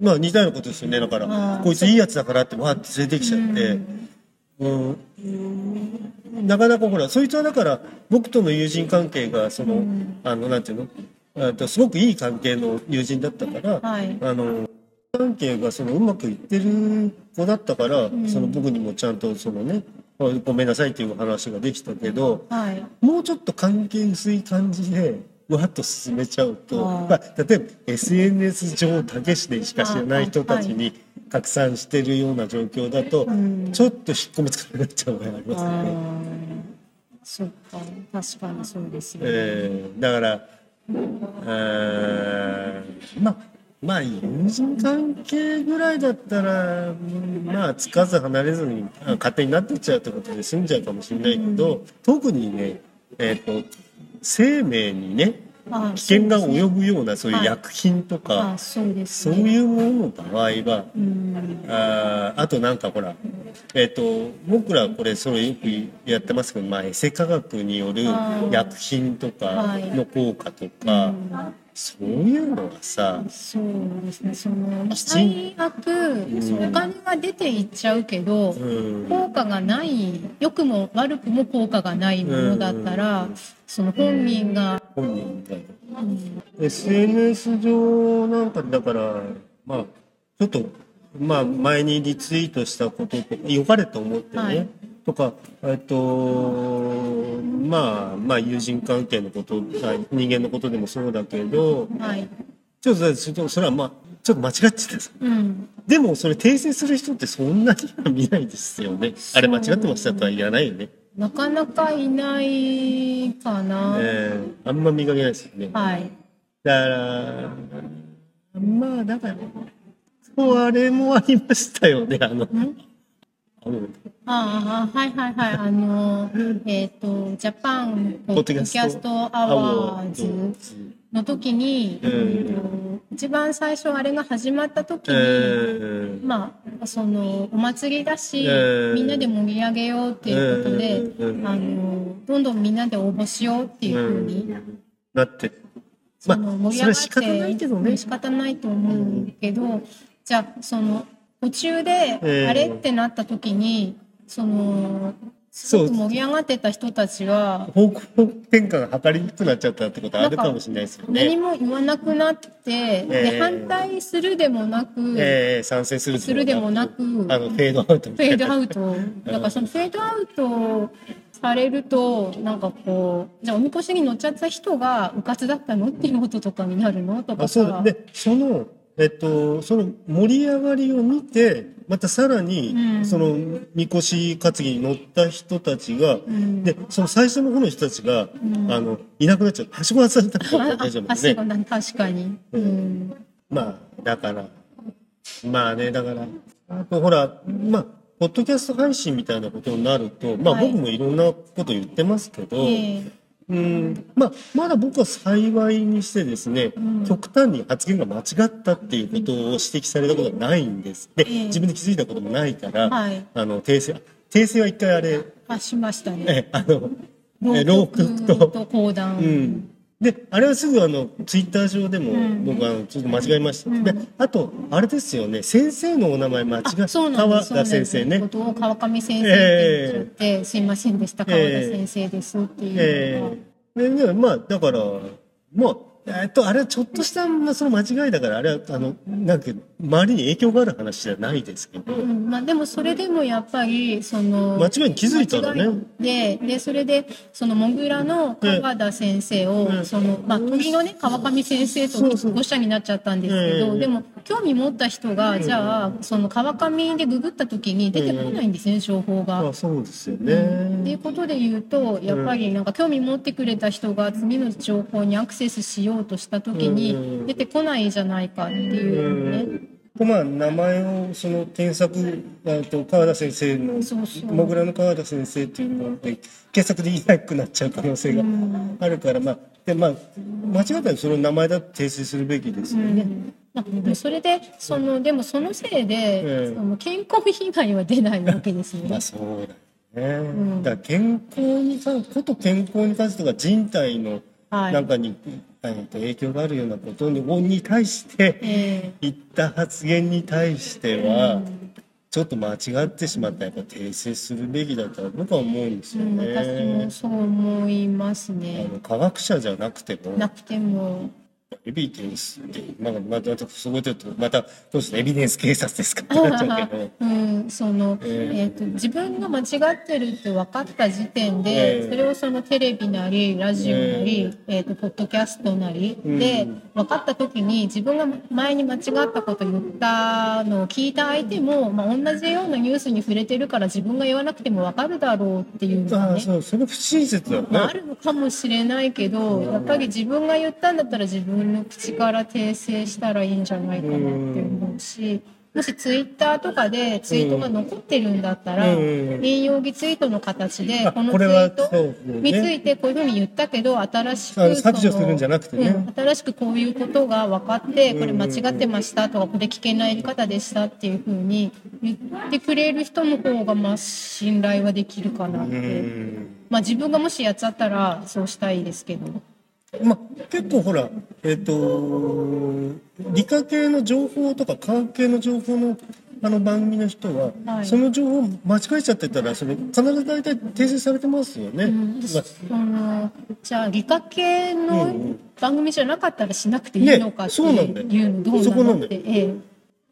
[SPEAKER 1] まあ、似たようなことですよね。だからこいついいやつだからって、わーって連れてきちゃって、うん、なかなかほら、そいつはだから、僕との友人関係が、その、あの、なんていうの？あとすごくいい関係の友人だったから、
[SPEAKER 2] はい。
[SPEAKER 1] あの関係がそのうまくいってる子だったから、その僕にもちゃんとそのねごめんなさいっていう話ができたけど
[SPEAKER 2] はい。
[SPEAKER 1] もうちょっと関係薄い感じでわっと進めちゃうとまあ、例えば SNS 上だけでしか知らない人たちに拡散してるような状況だと、
[SPEAKER 2] ん。
[SPEAKER 1] ちょっと引っ込みつかなくなっちゃう場合ありますよ
[SPEAKER 2] あ
[SPEAKER 1] ね。
[SPEAKER 2] ー。そっか確かにそうですよね、
[SPEAKER 1] えーだからあーまあまあ友人関係ぐらいだったらうんまあつかず離れずにあ勝手になってっちゃうってことで済んじゃうかもしれないけど、特にねえっ、と生命にね
[SPEAKER 2] あ
[SPEAKER 1] 危険が及ぶようなそういう薬品とか、
[SPEAKER 2] あそう
[SPEAKER 1] いうものの場合は、
[SPEAKER 2] うん。
[SPEAKER 1] あーあとなんかほら、えっと僕らこれそれよくやってますけど、まあ、エセ科学による薬品とかの効果とか、
[SPEAKER 2] うん
[SPEAKER 1] そういうのはさ
[SPEAKER 2] そうですね。その最悪、お金が出ていっちゃうけど、
[SPEAKER 1] うん。
[SPEAKER 2] 効果がない良くも悪くも効果がないものだったら、その本人が、
[SPEAKER 1] 本人みたいな。
[SPEAKER 2] うん
[SPEAKER 1] SNS 上なんかだからまあちょっとまあ前にリツイートしたこととか良かれと思ってね、
[SPEAKER 2] はい。
[SPEAKER 1] とかえっとまあまあ友人関係のことあ人間のことでもそうだけど
[SPEAKER 2] はい。
[SPEAKER 1] ちょっとそそれはまあちょっと間違ってた。
[SPEAKER 2] うん、
[SPEAKER 1] でもそれ訂正する人ってそんなには見ないですよね。あれ間違ってましたとは言わないよね、
[SPEAKER 2] なかなかいないかな、
[SPEAKER 1] えーあんま見かけないですよね
[SPEAKER 2] はい
[SPEAKER 1] だから、まあ、だから、あれもありましたよね、あの、あの
[SPEAKER 2] ああはいはいはいあのえっ、とジャパンポ
[SPEAKER 1] ポッド
[SPEAKER 2] キ
[SPEAKER 1] ャスト
[SPEAKER 2] アワーズの時に、
[SPEAKER 1] うん
[SPEAKER 2] え。ーと一番最初あれが始まった時
[SPEAKER 1] え
[SPEAKER 2] に、
[SPEAKER 1] ー
[SPEAKER 2] まあそのお祭りだし、
[SPEAKER 1] うん
[SPEAKER 2] みんなで盛り上げようっていうことで、
[SPEAKER 1] うん
[SPEAKER 2] あのどんどんみんなで応募しようっていうふうに、
[SPEAKER 1] なって。
[SPEAKER 2] その
[SPEAKER 1] まあ
[SPEAKER 2] 盛り上がって、
[SPEAKER 1] それは仕方ないけどね。
[SPEAKER 2] うん仕方ないと思うけど、じゃあその途中で
[SPEAKER 1] ええ。
[SPEAKER 2] あれ？ってなった時に、そのすごく盛り上がってた人たちは
[SPEAKER 1] 方向転換が図りにくくなっちゃったってことはあるかもしれないですよ
[SPEAKER 2] 何
[SPEAKER 1] ね。
[SPEAKER 2] も言わなくなって、
[SPEAKER 1] ええ
[SPEAKER 2] で反対するでもなく、
[SPEAKER 1] えー賛成する
[SPEAKER 2] するでもなく
[SPEAKER 1] あのフェードアウトみ
[SPEAKER 2] フェードアウト。だからそのフェードアウトされると、なんかこう、じゃあおみこしに乗っちゃった人がうかつだったのっていうこととかになるの？とか
[SPEAKER 1] あそう
[SPEAKER 2] さ
[SPEAKER 1] だ。でそのえっとその盛り上がりを見てまたさらに、
[SPEAKER 2] うん。
[SPEAKER 1] そのみこし担ぎに乗った人たちが、
[SPEAKER 2] ん。
[SPEAKER 1] でその最初の方の人たちが、あのいなくなっちゃう。はしご外されたってことは大丈夫ですね。
[SPEAKER 2] 確かに。うん。
[SPEAKER 1] まあだから。まあねだから。あとほらまあポッドキャスト配信みたいなことになるとまあ
[SPEAKER 2] はい。
[SPEAKER 1] 僕もいろんなこと言ってますけど、
[SPEAKER 2] ええ
[SPEAKER 1] うんまあ、まだ僕は幸いにしてですね、
[SPEAKER 2] ん
[SPEAKER 1] 極端に発言が間違ったっていうことを指摘されたことはないんです。で、
[SPEAKER 2] ええ
[SPEAKER 1] 自分で気づいたこともないから、
[SPEAKER 2] はい
[SPEAKER 1] あの、訂正、訂正は一回あれ、
[SPEAKER 2] あ、しましたね。
[SPEAKER 1] え、あの、え浪曲と、
[SPEAKER 2] と講談。
[SPEAKER 1] うん。で、あれはすぐあの、ツイッター上でも
[SPEAKER 2] ん
[SPEAKER 1] 僕はあのちょっと間違えました。
[SPEAKER 2] ん
[SPEAKER 1] で、あと、あれですよね、先生のお名前間違っ川。田先生ね。
[SPEAKER 2] ことを川上先生って言っちゃって、すいませんでした、川田
[SPEAKER 1] ええ
[SPEAKER 2] 先生ですっていうのが。
[SPEAKER 1] ええででまあだからまあえっとあれはちょっとした、まあ、その間違いだからあれはあのなんか周りに影響がある話じゃないですけど、
[SPEAKER 2] うんまあ、でもそれでもやっぱりその
[SPEAKER 1] 間違いに気づいたらね。
[SPEAKER 2] ででそれでそのモグラの川田先生を、
[SPEAKER 1] うん。
[SPEAKER 2] そのまあ鳥のね川上先生とごっゃになっちゃったんですけど、
[SPEAKER 1] うん。
[SPEAKER 2] でも興味持った人が、じゃあその川上でググった時に出てこないんですね、情報が。
[SPEAKER 1] まあそうですよ
[SPEAKER 2] っていう
[SPEAKER 1] ね。
[SPEAKER 2] ことで言うとやっぱりなんか興味持ってくれた人が次の情報にアクセスしようとした時
[SPEAKER 1] うん
[SPEAKER 2] に出てこないじゃないかっていうね。
[SPEAKER 1] でまあ名前をその添削あと川田先生の
[SPEAKER 2] そうそう
[SPEAKER 1] モグラの川田先生っていうので検索で言いなくなっちゃう可能性があるから、まあでまあ間違ったらその名前だと訂正するべきですよね。
[SPEAKER 2] なんかそれでそのでもそのせいで、
[SPEAKER 1] ええ
[SPEAKER 2] その健康被害は出ないわけですよね
[SPEAKER 1] まあ。そうだよね。
[SPEAKER 2] ん
[SPEAKER 1] だから健康に関こと健康に関してとか人体の
[SPEAKER 2] はい
[SPEAKER 1] なんかに、えーと影響があるようなことにに対して
[SPEAKER 2] え
[SPEAKER 1] 言った発言に対しては、ちょっと間違ってしまったらやっぱ訂正するべきだとは僕は思うんですよ
[SPEAKER 2] えうん、私も
[SPEAKER 1] ね。
[SPEAKER 2] そう思います
[SPEAKER 1] あ
[SPEAKER 2] ね。
[SPEAKER 1] の科学者じゃなくても
[SPEAKER 2] なくても
[SPEAKER 1] エビデンスってまあまたそういうことまたどうしてエビデンス警察ですかってなっちゃうけど。
[SPEAKER 2] うん、その、
[SPEAKER 1] え
[SPEAKER 2] えーと自分が間違ってるって分かった時点で、
[SPEAKER 1] ええ
[SPEAKER 2] それをそのテレビなりラジオなり、えーとポッドキャストなりで分かった時に自分が前に間違ったこと言ったのを聞いた相手も、まあ、同じようなニュースに触れてるから自分が言わなくても分かるだろうっていうの
[SPEAKER 1] ああ
[SPEAKER 2] がね
[SPEAKER 1] そうそれ不親切だよね。
[SPEAKER 2] まあ、あるのかもしれないけどやっぱり自分が言ったんだったら自分の口から訂正したらいいんじゃないかなって思うし。もしツイッターとかでツイートが残ってるんだったら、
[SPEAKER 1] うん
[SPEAKER 2] 引用儀ツイートの形で
[SPEAKER 1] あ
[SPEAKER 2] このツイートについてこういうふうに言ったけど新しく
[SPEAKER 1] 削除するんじゃなくて
[SPEAKER 2] 新しくこういうことが分かってこれ間違ってましたとかこれ危険なやり方でしたっていうふうに言ってくれる人の方がまあ信頼はできるかなっ
[SPEAKER 1] う
[SPEAKER 2] て。
[SPEAKER 1] ん
[SPEAKER 2] まあ自分がもしやっちゃったらそうしたいですけど。
[SPEAKER 1] まあ、結構ほら、えっ、と、理科系の情報とか科学系の情報のあの番組の人は、
[SPEAKER 2] はい。
[SPEAKER 1] その情報間違えちゃってたら、それ必ず大体訂正されてますよね。
[SPEAKER 2] うん
[SPEAKER 1] まあ
[SPEAKER 2] じゃあ理科系の
[SPEAKER 1] ん
[SPEAKER 2] 番組じゃなかったらしなくていいのかっていうのどうな
[SPEAKER 1] そこなんだよ
[SPEAKER 2] のって、ええ。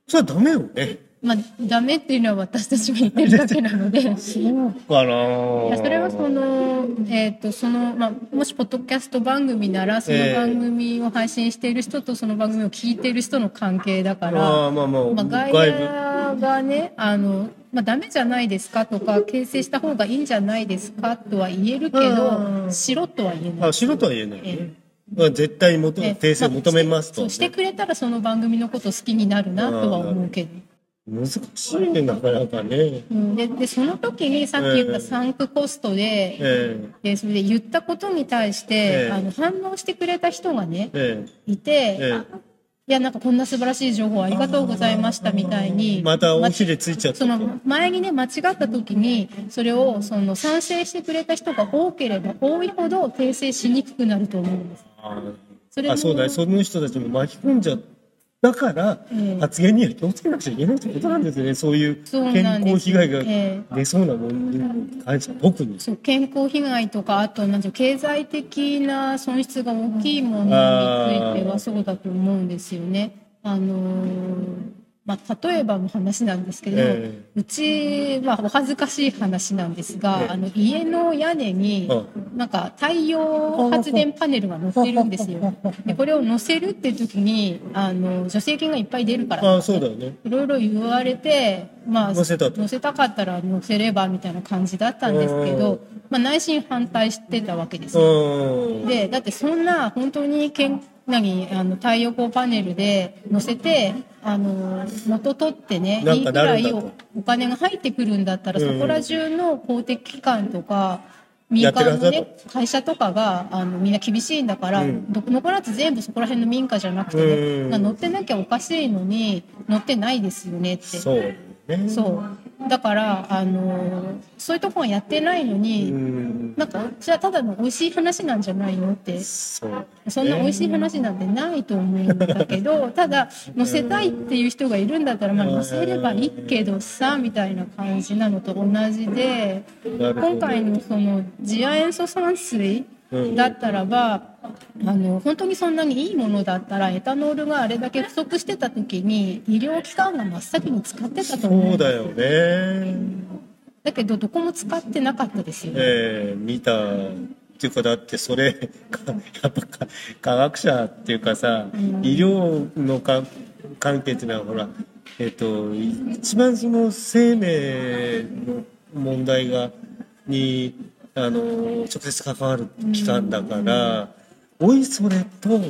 [SPEAKER 1] それはダメよね。
[SPEAKER 2] まあダメっていうのは私たちが言ってるだけなので。
[SPEAKER 1] そうかな。
[SPEAKER 2] それはその、えーとそのまあ、もしポッドキャスト番組ならその
[SPEAKER 1] ええ
[SPEAKER 2] 番組を配信している人とその番組を聞いている人の関係だから、
[SPEAKER 1] ああまあまあ、
[SPEAKER 2] まあ、外。野がねあの、まあ、ダメじゃないですかとか訂正した方がいいんじゃないですかとは言えるけ
[SPEAKER 1] うん。
[SPEAKER 2] どしろとは言えない。
[SPEAKER 1] あ、しろとは言えない。ね。まあ、絶対求
[SPEAKER 2] え
[SPEAKER 1] 訂正求めますと、
[SPEAKER 2] そうしてくれたらその番組のこと好きになるなとは思うけど、
[SPEAKER 1] 難しいね、なかなかね。
[SPEAKER 2] うん、ででその時にさっき言ったサンクコストで,、
[SPEAKER 1] え
[SPEAKER 2] でそれで言ったことに対して、
[SPEAKER 1] ええ。
[SPEAKER 2] あの反応してくれた人がね
[SPEAKER 1] ええ。
[SPEAKER 2] いて、いやなんかこんな素晴らしい情報ありがとうございましたみたいに
[SPEAKER 1] えまた大きれついちゃった。
[SPEAKER 2] その前にね間違った時にそれをその賛成してくれた人が多ければ多いほど訂正しにくくなると思うんです。
[SPEAKER 1] あ
[SPEAKER 2] それも
[SPEAKER 1] あそうだねその人たちも巻き込んじゃだから、
[SPEAKER 2] ええ
[SPEAKER 1] 発言には気をつけなくちゃいけないってことなんですよね。そういう健康被害が
[SPEAKER 2] ええ。
[SPEAKER 1] 出そうなものに関しては特に。
[SPEAKER 2] そう健康被害とかあとなん経済的な損失が大きいものについてはそうだと思うんですよね。あのーまあ、例えばの話なんですけど、
[SPEAKER 1] え
[SPEAKER 2] うちはお恥ずかしい話なんですが、
[SPEAKER 1] ええ。
[SPEAKER 2] あの家の屋根に
[SPEAKER 1] あ
[SPEAKER 2] なんか太陽発電パネルが乗ってるんですよ。でこれを乗せるっていう時にあの助成金がいっぱい出るから。
[SPEAKER 1] あそうだよね。
[SPEAKER 2] いろいろ言われて、まあ、
[SPEAKER 1] 乗せたと。
[SPEAKER 2] 乗せたかったら乗せればみたいな感じだったんですけど、まあ、内心反対してたわけですよ。
[SPEAKER 1] うん。
[SPEAKER 2] でだってそんな本当にけん何あの太陽光パネルで乗せてあの元取ってねいいぐ
[SPEAKER 1] かなるんだと。
[SPEAKER 2] らいおお金が入ってくるんだったら、
[SPEAKER 1] うん
[SPEAKER 2] そこら中の公的機関とか民間の、ね、会社とかがあのみんな厳しいんだから、
[SPEAKER 1] うん。
[SPEAKER 2] ど残らず全部そこら辺の民家じゃなくてね、
[SPEAKER 1] うん
[SPEAKER 2] まあ乗ってなきゃおかしいのに乗ってないですよねって。
[SPEAKER 1] そう。
[SPEAKER 2] だからあのそういうとこはやってないの
[SPEAKER 1] う
[SPEAKER 2] に、
[SPEAKER 1] ん。
[SPEAKER 2] なんかそれはただの美味しい話なんじゃないのって。
[SPEAKER 1] そ
[SPEAKER 2] んな美味しい話なんてないと思うんだけどただ載せたいっていう人がいるんだったらまあ載せればいいけどさみたいな感じなのと同じで今回のその次亜塩素酸水
[SPEAKER 1] うん
[SPEAKER 2] だったらばあの本当にそんなにいいものだったらエタノールがあれだけ不足してた時に医療機関が真っ先に使ってたと思
[SPEAKER 1] そううんだよね。
[SPEAKER 2] だけどどこも使ってなかったですよね。
[SPEAKER 1] ええ見たっていうかだってそれかやっぱか科学者っていうかさ、
[SPEAKER 2] うん。
[SPEAKER 1] 医療のか関係っていうのはほらえっ、と一番その生命の問題がにあの直接関わる機関だから、おいそれと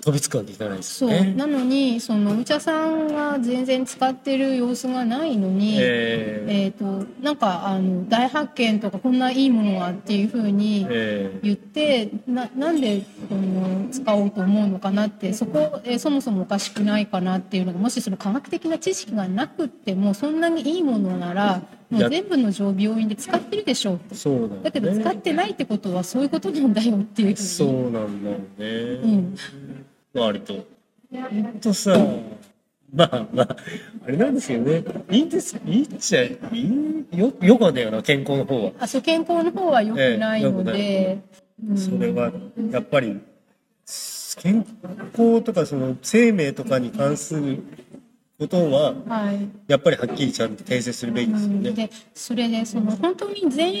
[SPEAKER 1] 飛びつくわけいかないです
[SPEAKER 2] そう。なのにそのお茶さんが全然使ってる様子がないのに、
[SPEAKER 1] ええ。
[SPEAKER 2] えー、となんかあの大発見とかこんないいものがっていうふうに
[SPEAKER 1] ええ。
[SPEAKER 2] 言ってななんでその使おうと思うのかなってそこ、えーそもそもおかしくないかなっていうのがもしその科学的な知識がなくってもそんなにいいものならもう全部の常病院で使ってるでしょうって
[SPEAKER 1] そうだよね。
[SPEAKER 2] だけど使ってないってことはそういうことなんだよっていう
[SPEAKER 1] そうなんだよね。
[SPEAKER 2] うん
[SPEAKER 1] 割と。ほんとさ、まあまあ、あれなんですよね。いいんですいいっちゃいいよ、よくはねえよな、健康の方は。
[SPEAKER 2] あそう健康の方は良くないので、
[SPEAKER 1] え
[SPEAKER 2] うん
[SPEAKER 1] それは、やっぱり、健康とかその生命とかに関することは、
[SPEAKER 2] はい。
[SPEAKER 1] やっぱりはっきりちゃんと訂正するべきですよね。
[SPEAKER 2] でそれでその本当に善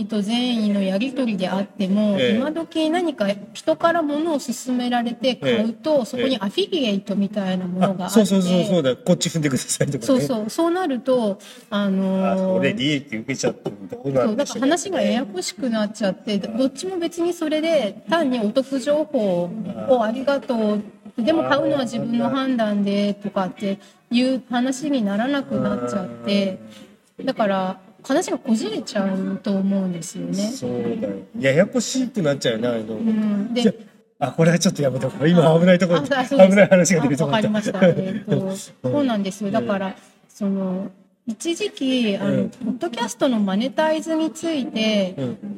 [SPEAKER 2] 意と善意のやり取りであっても、
[SPEAKER 1] ええ。
[SPEAKER 2] 今時何か人から物を勧められて買うと、そこにアフィリエイトみたいなものがあ
[SPEAKER 1] あ、
[SPEAKER 2] って。
[SPEAKER 1] そうそうそうそうだ。こっち踏んでくださいとかね。
[SPEAKER 2] そうそう。そうなるとあのー
[SPEAKER 1] れ利益受けちゃってどうな
[SPEAKER 2] そうだから。話がややこしくなっちゃってどっちも別にそれで単にお得情報をありがとう。でも買うのは自分の判断でとかっていう話にならなくなっちゃってだから話がこじれちゃうと思うんですよね。
[SPEAKER 1] そうだよ。ややこしくなっちゃうよね、あの。
[SPEAKER 2] うん、で
[SPEAKER 1] あ、これはちょっとやめとこう。今危ないところ、危ない話が出ると
[SPEAKER 2] した。えっと、そうなんですよ。だから、その、一時期、あの、
[SPEAKER 1] うん
[SPEAKER 2] ポッドキャストのマネタイズについて、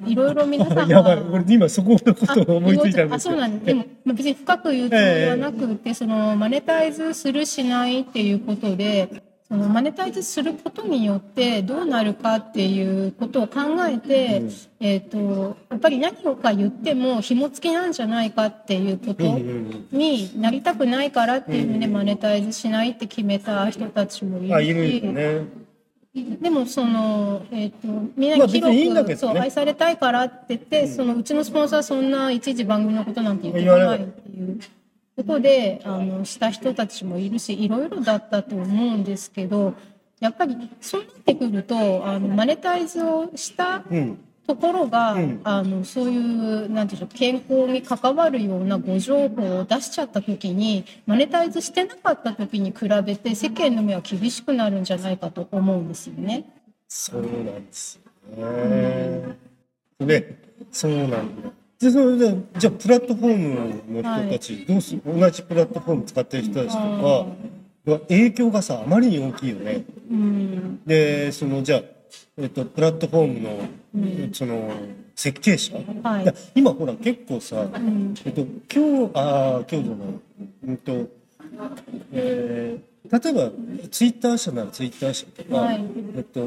[SPEAKER 1] う
[SPEAKER 2] いろいろ皆さん
[SPEAKER 1] やばい、
[SPEAKER 2] が、
[SPEAKER 1] 俺今そこのことを思いついたんで
[SPEAKER 2] あ、
[SPEAKER 1] すよ。
[SPEAKER 2] そうなんです。でも、まあ、別に深く言うつもりはなくて、その、マネタイズするしないっていうことで、そのマネタイズすることによってどうなるかっていうことを考えて、
[SPEAKER 1] うん
[SPEAKER 2] えっ、と、やっぱり何をか言っても紐付きなんじゃないかっていうこと、
[SPEAKER 1] うんうん
[SPEAKER 2] になりたくないからっていうのでマネタイズしないって決めた人たちもい
[SPEAKER 1] うん。あ、
[SPEAKER 2] る
[SPEAKER 1] いる
[SPEAKER 2] し、
[SPEAKER 1] よね。
[SPEAKER 2] でもその、えー、とみんな
[SPEAKER 1] まあ
[SPEAKER 2] に広く、
[SPEAKER 1] けどね
[SPEAKER 2] そう愛されたいからって言って、そのうちのスポンサーはそんな一時番組のことなんて言ってこないっていうことであのした人たちもいるしいろいろだったと思うんですけどやっぱりそうなってくるとあのマネタイズをした
[SPEAKER 1] うん。
[SPEAKER 2] ところが、
[SPEAKER 1] うん
[SPEAKER 2] あのそういうなんていうんでしょう健康に関わるようなご情報を出しちゃった時にマネタイズしてなかった時に比べて世間の目は厳しくなるんじゃないかと思うんですよね。
[SPEAKER 1] そうなんですよね。ね、そうなんだ。で、それで、じゃあ、プラットフォームの人たち、どうする？同じプラットフォーム使ってる人たちとか、影響がさ、あまりに大きいよね。
[SPEAKER 2] うん
[SPEAKER 1] で、その、じゃあ、えっと、プラットフォームの、その設計者、
[SPEAKER 2] はい。
[SPEAKER 1] 今ほら結構さ、
[SPEAKER 2] ん。
[SPEAKER 1] えっと、今日ああ今日じゃないうんと、えー例えばツイッター社ならツイッター社とか、
[SPEAKER 2] はい。
[SPEAKER 1] えっと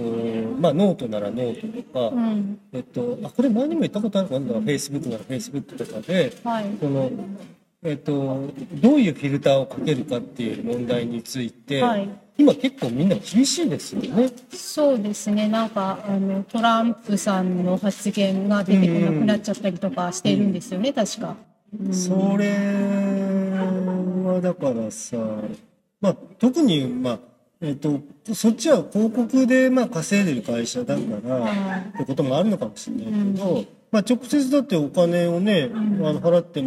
[SPEAKER 1] まあ、ノートならノートとか、
[SPEAKER 2] うん。
[SPEAKER 1] えっと、あこれ前にも言ったことあるかな？フェイスブックならフェイスブックとかで、
[SPEAKER 2] はい。
[SPEAKER 1] そのえっと、どういうフィルターをかけるかっていう問題について、
[SPEAKER 2] はい。
[SPEAKER 1] 今結構みんな厳しいですよね。
[SPEAKER 2] そうですね。なんかあのトランプさんの発言が出てこなくなっちゃったりとかしているんですよね、確か。うん
[SPEAKER 1] それはだからさ、まあ、特に、まあえっとそっちは広告でまあ稼いでる会社だから、
[SPEAKER 2] はい。
[SPEAKER 1] ってこともあるのかもしれないけど、まあ、直接だってお金をね、あの払って、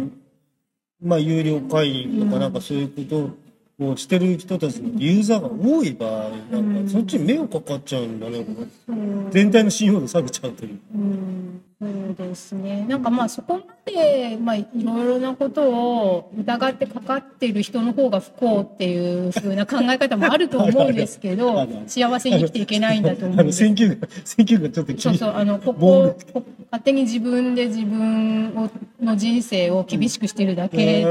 [SPEAKER 1] まあ、有料会員とかなんかそういうことをしてる人たちのユーザーが多い場合なんか、そっちに迷惑かかっちゃうんだね、
[SPEAKER 2] う
[SPEAKER 1] 全体の信用度下げちゃうという。
[SPEAKER 2] うんそうですね。なんかまあそこまで、まあいろいろなことを疑ってかかってる人の方が不幸っていう風な考え方もあると思うんですけ
[SPEAKER 1] あ
[SPEAKER 2] ど幸せに生きていけないんだと思
[SPEAKER 1] あの
[SPEAKER 2] うんです。
[SPEAKER 1] 選挙が選挙がちょっと
[SPEAKER 2] そうそう、あの、こ
[SPEAKER 1] も
[SPEAKER 2] こ、こ勝手に自分で自分をの人生を厳しくしてるだけ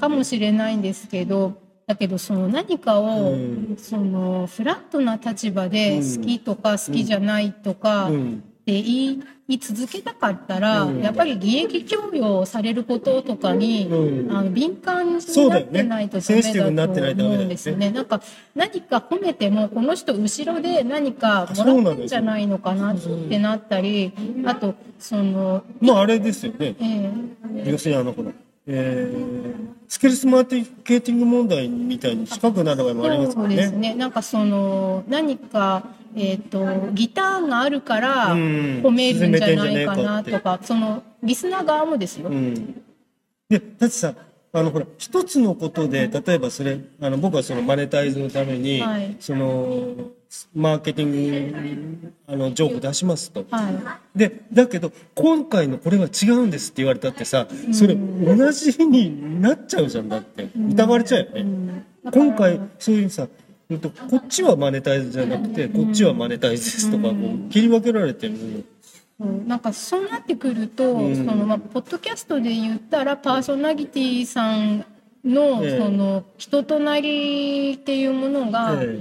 [SPEAKER 2] かもしれないんですけど、だけどその何かを、
[SPEAKER 1] うん。
[SPEAKER 2] そのフラットな立場で好きとか好きじゃないとか、
[SPEAKER 1] うん。
[SPEAKER 2] って言い続けたかったら、
[SPEAKER 1] うん。
[SPEAKER 2] やっぱり利益供与されることとかに、
[SPEAKER 1] うん。
[SPEAKER 2] あの敏感になってないとダメだと思うんですよね。なんか何か褒めてもこの人後ろで何かもらってんじゃないのかなってなったり、あとその、
[SPEAKER 1] まああれですよね。
[SPEAKER 2] ええ。
[SPEAKER 1] 要するにあのほら、えー、スキルスマーケティング問題みたいに近くなる場合もありますから
[SPEAKER 2] そうです
[SPEAKER 1] ね。
[SPEAKER 2] ね。なんかその何かえっ、とギターがあるから
[SPEAKER 1] うん
[SPEAKER 2] 褒めるんじゃないかなとか、そのリスナー側もですよ。
[SPEAKER 1] うん。で、だってさ、あのほら、一つのことで、例えばそれ、あの僕はそのマネタイズのために、
[SPEAKER 2] はい
[SPEAKER 1] その、マーケティング、あの、情報出しますと。
[SPEAKER 2] は
[SPEAKER 1] で、だけど、今回のこれは違うんですって言われたってさ、それ同じになっちゃうじゃんだって。疑われちゃうよね。今回そういうさこっちはマネタイズじゃなくてこっちはマネタイズですとかこう切り分けられてる
[SPEAKER 2] う。んなんかそうなってくると、
[SPEAKER 1] うん。
[SPEAKER 2] そのまあポッドキャストで言ったらパーソナリティさんの、
[SPEAKER 1] ええ。
[SPEAKER 2] その人となりっていうものが
[SPEAKER 1] え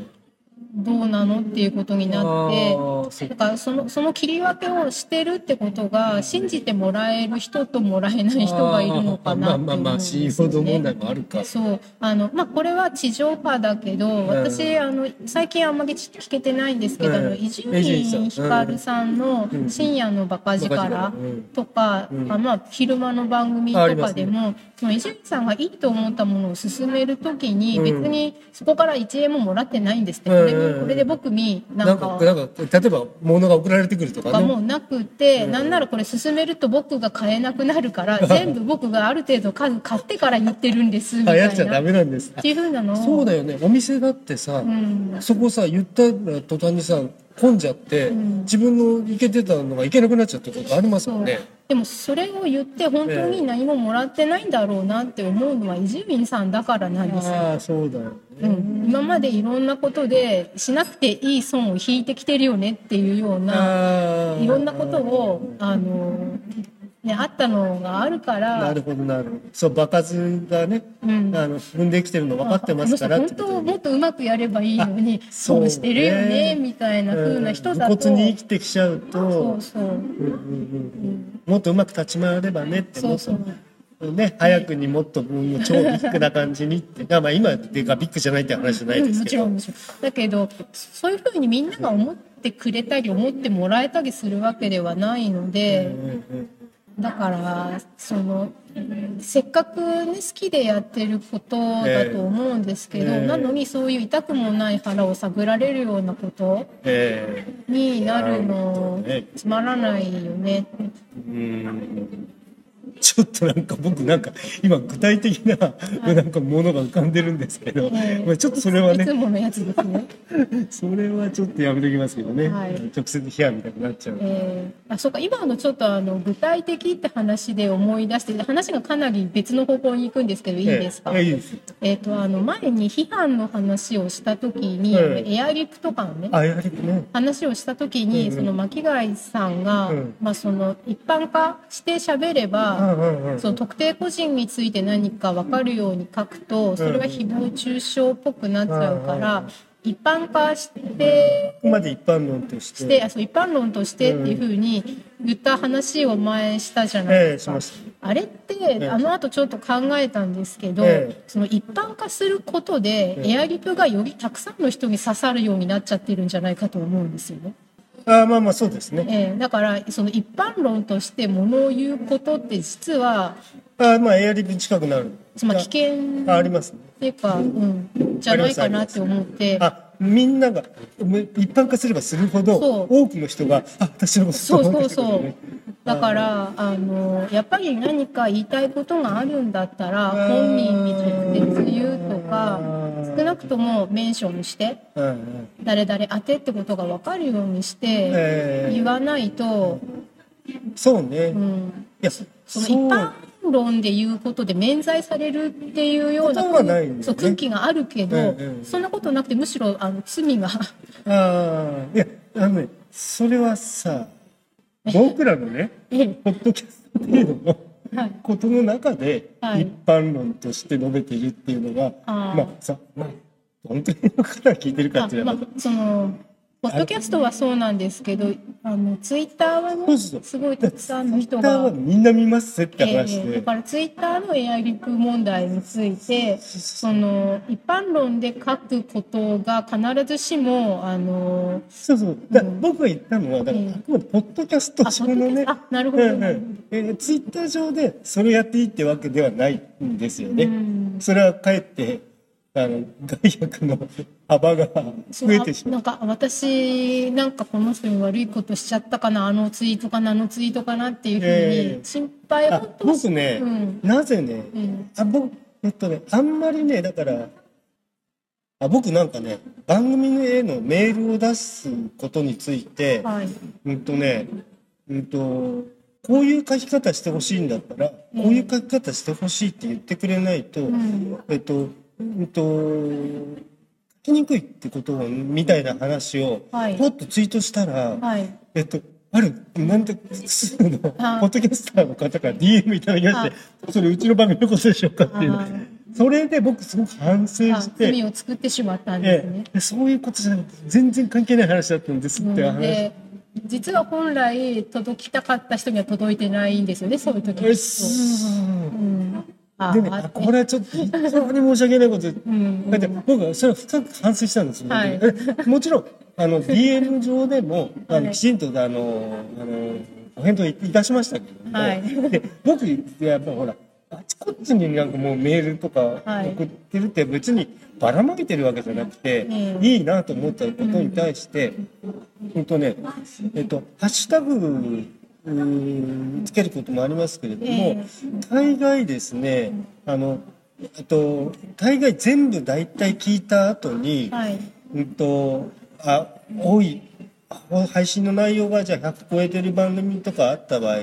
[SPEAKER 2] どうなのっていうことに
[SPEAKER 1] え
[SPEAKER 2] なって。だか。らそのその切り分けをしてるってことが信じてもらえる人ともらえない人がいるのかなって思うん
[SPEAKER 1] まあまあまああるか。
[SPEAKER 2] そう。あのまあこれは地上波だけど私あの最近あんまり聞けてないんですけど伊集
[SPEAKER 1] 院
[SPEAKER 2] 光さんの「深夜のバカ力
[SPEAKER 1] バカ力。うん」
[SPEAKER 2] とか
[SPEAKER 1] うん。
[SPEAKER 2] あまあ昼間の番組とかでも伊集院さんがいいと思ったものを進めるときに
[SPEAKER 1] うん。
[SPEAKER 2] 別にそこから1円ももらってないんですって。これ
[SPEAKER 1] うん
[SPEAKER 2] にこれで僕にな
[SPEAKER 1] なんん
[SPEAKER 2] か
[SPEAKER 1] かなんか例えば物が送られてくるとか
[SPEAKER 2] がも
[SPEAKER 1] ね
[SPEAKER 2] うなくて、なんならこれ進めると僕が買えなくなる。か ら全部僕がある程度数買ってから言ってるんですみたいな。
[SPEAKER 1] あやっちゃダメなんです
[SPEAKER 2] っていうふうなの。を
[SPEAKER 1] そうだよね。お店だってさ、
[SPEAKER 2] うん。
[SPEAKER 1] そこさ言った途端にさ混んじゃって、
[SPEAKER 2] ん。
[SPEAKER 1] 自分の行けてたのが行けなくなっちゃったことありますもんね。
[SPEAKER 2] でもそれを言って本当に何ももらってないんだろうなって思うのは伊集院さんだからなんですよ。
[SPEAKER 1] ああそうだよね、
[SPEAKER 2] うん、今までいろんなことでしなくていい損を引いてきてるよねっていうようないろんなことをあの、ね、あったのがあるから。
[SPEAKER 1] なるほどなるほど。そう場数がね、
[SPEAKER 2] うん。
[SPEAKER 1] あの踏んできてるの分かってますから。
[SPEAKER 2] 本当もっとうまくやればいいのに
[SPEAKER 1] そう
[SPEAKER 2] 損してるよね
[SPEAKER 1] ね。
[SPEAKER 2] みたいな風な人だと。
[SPEAKER 1] うんに生きてきちゃうと。
[SPEAKER 2] そうそう。
[SPEAKER 1] うんうんうん。もっとうまく立ち回ればねって
[SPEAKER 2] そうそう。
[SPEAKER 1] とね早くにもっともう超ビッグな感じにって。まあ今でかビッグじゃないって話じゃないです
[SPEAKER 2] も
[SPEAKER 1] けど、
[SPEAKER 2] ちろんもちろん。だけどそういうふうにみんなが思ってくれたり思ってもらえたりするわけではないので、
[SPEAKER 1] うんうん
[SPEAKER 2] だからそのせっかくね好きでやってることだと思うんですけど、
[SPEAKER 1] ええ。
[SPEAKER 2] なのにそういう痛くもない腹を探られるようなこと
[SPEAKER 1] え
[SPEAKER 2] になるの
[SPEAKER 1] ね。
[SPEAKER 2] つまらないよね。
[SPEAKER 1] えうん ちょっとなんか僕なんか今具体的ななんかものが浮かんでるんですけど、
[SPEAKER 2] ええ。
[SPEAKER 1] まあちょっとそれはいね
[SPEAKER 2] つものやつですね。
[SPEAKER 1] それはちょっとやめときますけどね、
[SPEAKER 2] はい。
[SPEAKER 1] 直接批判みたいになっちゃう、
[SPEAKER 2] えーあそうか今のちょっとあの具体的って話で思い出して話がかなり別の方向に行くんですけどいいですか、
[SPEAKER 1] ええいいです
[SPEAKER 2] えっ、とあの前に批判の話をした時に、
[SPEAKER 1] え
[SPEAKER 2] エアリップとかのね話をした時に、その巻貝さんが、
[SPEAKER 1] うん。
[SPEAKER 2] まあ、その一般化して喋れ
[SPEAKER 1] う
[SPEAKER 2] ば、
[SPEAKER 1] んうんうん。
[SPEAKER 2] その特定個人について何か分かるように書くとそれは誹謗中傷っぽくなっちゃうから、一般化して
[SPEAKER 1] あくまで一般論として。
[SPEAKER 2] そう一般論としてっていうふうに言った話を前したじゃない
[SPEAKER 1] ええ
[SPEAKER 2] ですか。
[SPEAKER 1] しまし
[SPEAKER 2] あれって、
[SPEAKER 1] え
[SPEAKER 2] あの後ちょっと考えたんですけど、
[SPEAKER 1] ええ。
[SPEAKER 2] その一般化することで、
[SPEAKER 1] ええ。
[SPEAKER 2] エアリプがよりたくさんの人に刺さるようになっちゃってるんじゃないかと思うんですよね。
[SPEAKER 1] たあまあまあそうですね。
[SPEAKER 2] ええだからその一般論としてものを言うことって実は、
[SPEAKER 1] あまあエアリップ近くなる。
[SPEAKER 2] まあ、危険
[SPEAKER 1] あありますね。
[SPEAKER 2] っていうか、うん、じゃないかなって思って。
[SPEAKER 1] あみんながむ一般化すればするほど多くの人があ私のこと
[SPEAKER 2] そうそうそう。だからあのやっぱり何か言いたいことがあるんだったら本人に直接言うとか少なくともメンションして
[SPEAKER 1] うんうん。
[SPEAKER 2] 誰々当てってことが分かるようにして
[SPEAKER 1] ええ
[SPEAKER 2] 言わないと、
[SPEAKER 1] そうね、い
[SPEAKER 2] うん、
[SPEAKER 1] や
[SPEAKER 2] その一般論で言うことで免罪されるっていうような
[SPEAKER 1] なね。
[SPEAKER 2] そう空気があるけど、
[SPEAKER 1] うんうん。
[SPEAKER 2] そんなことなくてむしろあの罪が。
[SPEAKER 1] ああいやあのねそれはさ僕らのね
[SPEAKER 2] え？え
[SPEAKER 1] ポッドキャスト程度の
[SPEAKER 2] はい
[SPEAKER 1] ことの中で
[SPEAKER 2] はい。
[SPEAKER 1] 一般論として述べているっていうのが、まあさ、まあ、本当にの方が聞いてるか
[SPEAKER 2] あ
[SPEAKER 1] っていうのは
[SPEAKER 2] まあ、そのポッドキャストはそうなんですけどあのツイッターはねすごいたくさんの人が
[SPEAKER 1] はみんな見ますって
[SPEAKER 2] え
[SPEAKER 1] 話で、
[SPEAKER 2] ーだからツイッターのエアリップ問題についてその一般論で書くことが必ずしもあの
[SPEAKER 1] そうそう。だ
[SPEAKER 2] うん。
[SPEAKER 1] 僕が言ったのはだから
[SPEAKER 2] ええ
[SPEAKER 1] あくまでポッドキャスト
[SPEAKER 2] あ
[SPEAKER 1] 上のね
[SPEAKER 2] あなるほど、
[SPEAKER 1] うんうん。えーツイッター上でそれやっていいってわけではないんですよね。
[SPEAKER 2] うん。
[SPEAKER 1] それはかえってあの害悪の幅が増えてしまう。
[SPEAKER 2] なんか私なんかこの人に悪いことしちゃったかなあのツイートかなあのツイートかなっていうふう
[SPEAKER 1] ええ。
[SPEAKER 2] に心配
[SPEAKER 1] あ
[SPEAKER 2] 本当は
[SPEAKER 1] 僕ね、
[SPEAKER 2] うん。
[SPEAKER 1] なぜね、
[SPEAKER 2] うん。
[SPEAKER 1] あ僕えっとねあんまりねだからあ僕なんかね番組へのメールを出すことについて、
[SPEAKER 2] はい。
[SPEAKER 1] うんとねうんとこういう書き方してほしいんだったら、こういう書き方してほしいって言ってくれないと、
[SPEAKER 2] うん。
[SPEAKER 1] えっとうんと書きにくいってことをみたいな話を
[SPEAKER 2] はい。
[SPEAKER 1] ポッとツイートしたら、
[SPEAKER 2] はい。
[SPEAKER 1] えっと、ある、なんで、複数の、ポ
[SPEAKER 2] あ
[SPEAKER 1] ッドキャスターの方から DM いただきまして、それうちの番組のことでしょうかっていう。
[SPEAKER 2] あ。
[SPEAKER 1] それで僕すごく反省
[SPEAKER 2] あ
[SPEAKER 1] して、
[SPEAKER 2] 罪を作ってしまったんですね。
[SPEAKER 1] え。え。そういうことじゃなくて、全然関係ない話だったんですって話。
[SPEAKER 2] で実は本来届きたかった人には届いてないんですよねそういう時。
[SPEAKER 1] えそう
[SPEAKER 2] うん。あ
[SPEAKER 1] でね、これはちょっと非常に申し訳ないこと。で、
[SPEAKER 2] ん
[SPEAKER 1] だって僕はそれは深く反省したんですよ、
[SPEAKER 2] はい。
[SPEAKER 1] えもちろんあの DM 上でもあの
[SPEAKER 2] はい。
[SPEAKER 1] きちんとあのあのお返答いたしましたけども、
[SPEAKER 2] はい。
[SPEAKER 1] で僕やっぱほらあちこちになんかもうメールとか
[SPEAKER 2] はい。
[SPEAKER 1] 送ってるって別にばらまいてるわけじゃなくて、
[SPEAKER 2] ええ。
[SPEAKER 1] いいなと思ったことに対して、うんとねえっとハッシュタグつけることもありますけれども、
[SPEAKER 2] え
[SPEAKER 1] 大概ですねあのえっと大概全部大体聞いた後に、
[SPEAKER 2] はい。
[SPEAKER 1] うんとあ多い配信の内容がじゃあ100超えてる番組とかあった場合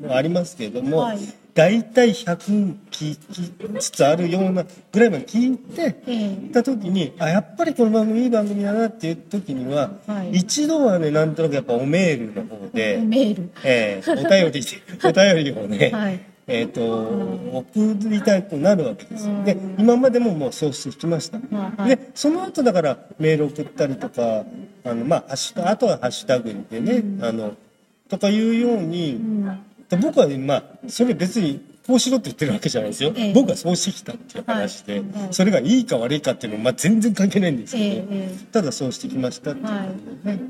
[SPEAKER 1] もありますけれども、
[SPEAKER 2] はい
[SPEAKER 1] 大体100聞きつつあるようなぐらいまで聞いて
[SPEAKER 2] ええ。
[SPEAKER 1] 行った時にあやっぱりこの番組いい番組だなっていう時には、
[SPEAKER 2] はい。
[SPEAKER 1] 一度はねなんとなくやっぱおメールの方で、
[SPEAKER 2] メール。
[SPEAKER 1] えーお便り お便りをね、
[SPEAKER 2] はい。
[SPEAKER 1] えっ、と、送りたいとなるわけですよ。で、今までももうそうしてきました。
[SPEAKER 2] はい。
[SPEAKER 1] で、その後だからメール送ったりとか、あの、まあ、ハッシュタグ、あとはハッシュタグでね、あの、とかいうように、
[SPEAKER 2] うん
[SPEAKER 1] で僕はまあ、それ別にこうしろって言ってるわけじゃないですよ。
[SPEAKER 2] ええ。
[SPEAKER 1] 僕はそうしてきたっていう話で、
[SPEAKER 2] はいはい
[SPEAKER 1] それがいいか悪いかっていうのは、まあ、全然関係ないんですけど、
[SPEAKER 2] えええ
[SPEAKER 1] ただそうしてきましたっていうのがね、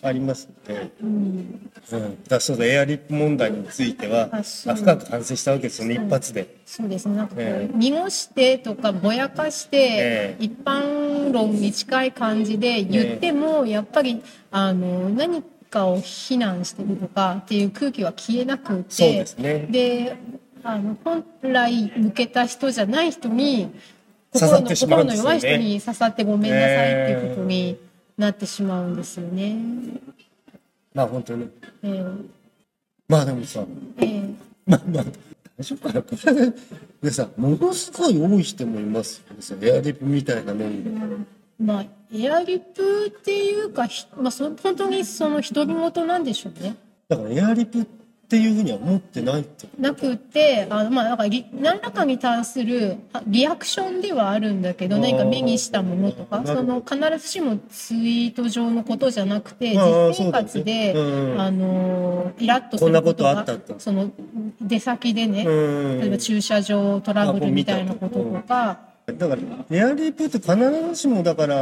[SPEAKER 1] ありますので、
[SPEAKER 2] えうん。
[SPEAKER 1] うん、だそうだエアリップ問題については
[SPEAKER 2] あそう。
[SPEAKER 1] 深く反省したわけですよね一発で。
[SPEAKER 2] そうですね。なんかこう、
[SPEAKER 1] ええ。
[SPEAKER 2] 濁してとかぼやかして、
[SPEAKER 1] ええ。
[SPEAKER 2] 一般論に近い感じで言っても、やっぱりあの何かを非難してるとかっていう空気は消えなくて
[SPEAKER 1] そうですね。
[SPEAKER 2] であの本来向けた人じゃない人に心
[SPEAKER 1] んですよね
[SPEAKER 2] の弱い人に刺さってごめんなさいっていうことになってしまうんですよね。
[SPEAKER 1] まあ本当に。
[SPEAKER 2] ええ。
[SPEAKER 1] まあでもさ
[SPEAKER 2] ええ。
[SPEAKER 1] まあまあ大丈夫かな。こ れでさものすごい多い人もいますよね。さエアリップみたいな面で。
[SPEAKER 2] まあエアリップっていうか、ひまあ、そ本当にその独り言なんでしょうね。
[SPEAKER 1] だからエアリップっていうふうには思ってないってこ
[SPEAKER 2] なくてあの、まあ、なんかリ何らかに対するあリアクションではあるんだけど何か目にしたものとかその必ずしもツイート上のことじゃなくて実生活で、あのイラッとす
[SPEAKER 1] こんなこ
[SPEAKER 2] ることとが
[SPEAKER 1] と。
[SPEAKER 2] その出先でね、
[SPEAKER 1] とうん
[SPEAKER 2] 例えば駐車場トラブルみたいなこととか。
[SPEAKER 1] だからエアリップって必ずしもだから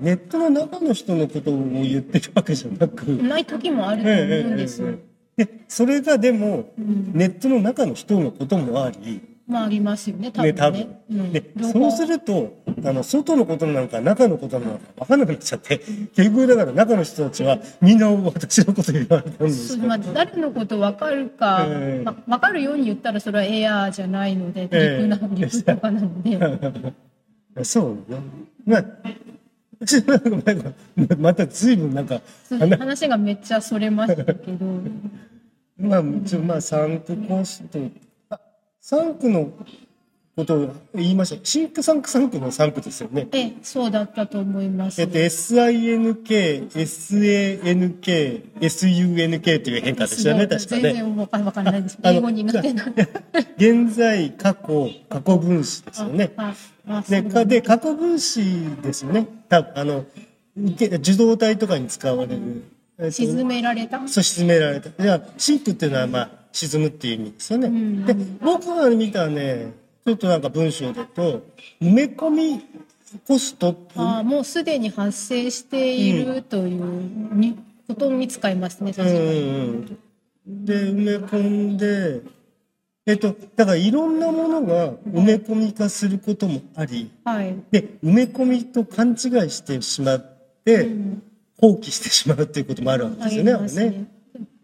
[SPEAKER 1] ネットの中の人のことを言ってるわけじゃなく
[SPEAKER 2] ない時もあると思うんですよ。
[SPEAKER 1] でそれがでも
[SPEAKER 2] うん
[SPEAKER 1] ネットの中の人のこともあり
[SPEAKER 2] まあありますよね多
[SPEAKER 1] ね、
[SPEAKER 2] 分
[SPEAKER 1] 多
[SPEAKER 2] ね
[SPEAKER 1] 分。
[SPEAKER 2] うん。
[SPEAKER 1] で、そうすると、あの、外のことなのか、中のことなのか分からなくなっちゃって、結局だから中の人たちは、みんな私のこと言われたんです
[SPEAKER 2] まあ、誰のこと分かるか、
[SPEAKER 1] ええ。
[SPEAKER 2] まあ、分かるように言ったらそれはエアーじゃないので、リ
[SPEAKER 1] ええ
[SPEAKER 2] プなリプとかなので、
[SPEAKER 1] そうね。まあ、ちょっとなんかなんかまた随分なんか、
[SPEAKER 2] そう話がめっちゃそれましたけど、
[SPEAKER 1] まあ、ちょまあ、サンクコスト、あ、サンクのことを言いました。シンクサンクサンクのサンクですよね。
[SPEAKER 2] ええ、そうだったと思います。
[SPEAKER 1] えっと、SINK、SANK、SUNK という変化でしたね、確か
[SPEAKER 2] 全
[SPEAKER 1] ね。
[SPEAKER 2] 然わからないです。英語苦手なんで。
[SPEAKER 1] 現在、過去、過去分詞ですよね。で、かで過去分詞ですよね。多分あの、受動体とかに使われる。えっと
[SPEAKER 2] 沈められた？
[SPEAKER 1] そう、沈められた。じゃあ、シンクっていうのは、まあ、沈むっていう意味ですよね。
[SPEAKER 2] ん
[SPEAKER 1] で、僕が見たね、ちょっとなんか文章だと、埋め込みコスト
[SPEAKER 2] あもうすでに発生しているというにことに使いますね、確かに。
[SPEAKER 1] うんうんうん、で埋め込んでえっとだからいろんなものが埋め込み化することもあり
[SPEAKER 2] はい。
[SPEAKER 1] で埋め込みと勘違いしてしまって、
[SPEAKER 2] うん
[SPEAKER 1] 放棄してしまうっていうこともあるわけ
[SPEAKER 2] あ
[SPEAKER 1] ですよね。
[SPEAKER 2] ね。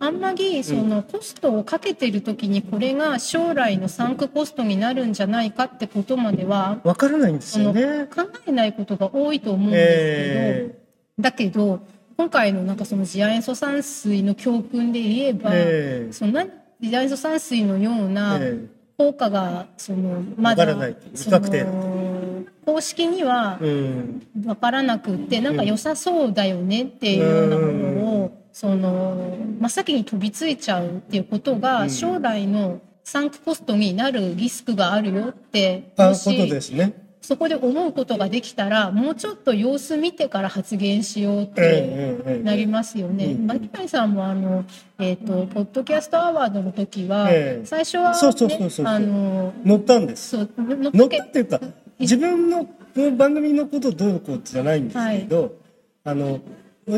[SPEAKER 2] あんまりそのコストをかけてる時にこれが将来のサンクコストになるんじゃないかってことまでは
[SPEAKER 1] わからないんですよね。
[SPEAKER 2] 考えないことが多いと思うんですけど、
[SPEAKER 1] え
[SPEAKER 2] だけど今回のなんかその次亜塩素酸水の教訓で言えば、
[SPEAKER 1] ええ。
[SPEAKER 2] その次亜塩素酸水のような
[SPEAKER 1] え
[SPEAKER 2] 効果がそのまだ
[SPEAKER 1] 不確定
[SPEAKER 2] の公式には分からなくってなんか良さそうだよねっていうようなものをその真っ先に飛びついちゃうっていうことが将来のサンクコストになるリスクがあるよっても
[SPEAKER 1] あことで
[SPEAKER 2] し
[SPEAKER 1] すね。
[SPEAKER 2] そこで思うことができたらもうちょっと様子見てから発言しようってなりますよね。
[SPEAKER 1] うん
[SPEAKER 2] マキパイさんもあの、えっとポッドキャストアワードの時は、
[SPEAKER 1] ええ
[SPEAKER 2] 最初は、ね、
[SPEAKER 1] そうそうそうそう
[SPEAKER 2] あの
[SPEAKER 1] 乗ったんです。
[SPEAKER 2] そう乗
[SPEAKER 1] 乗
[SPEAKER 2] っ
[SPEAKER 1] たっていうか自分のこの番組のことどうこうじゃないんですけど、あの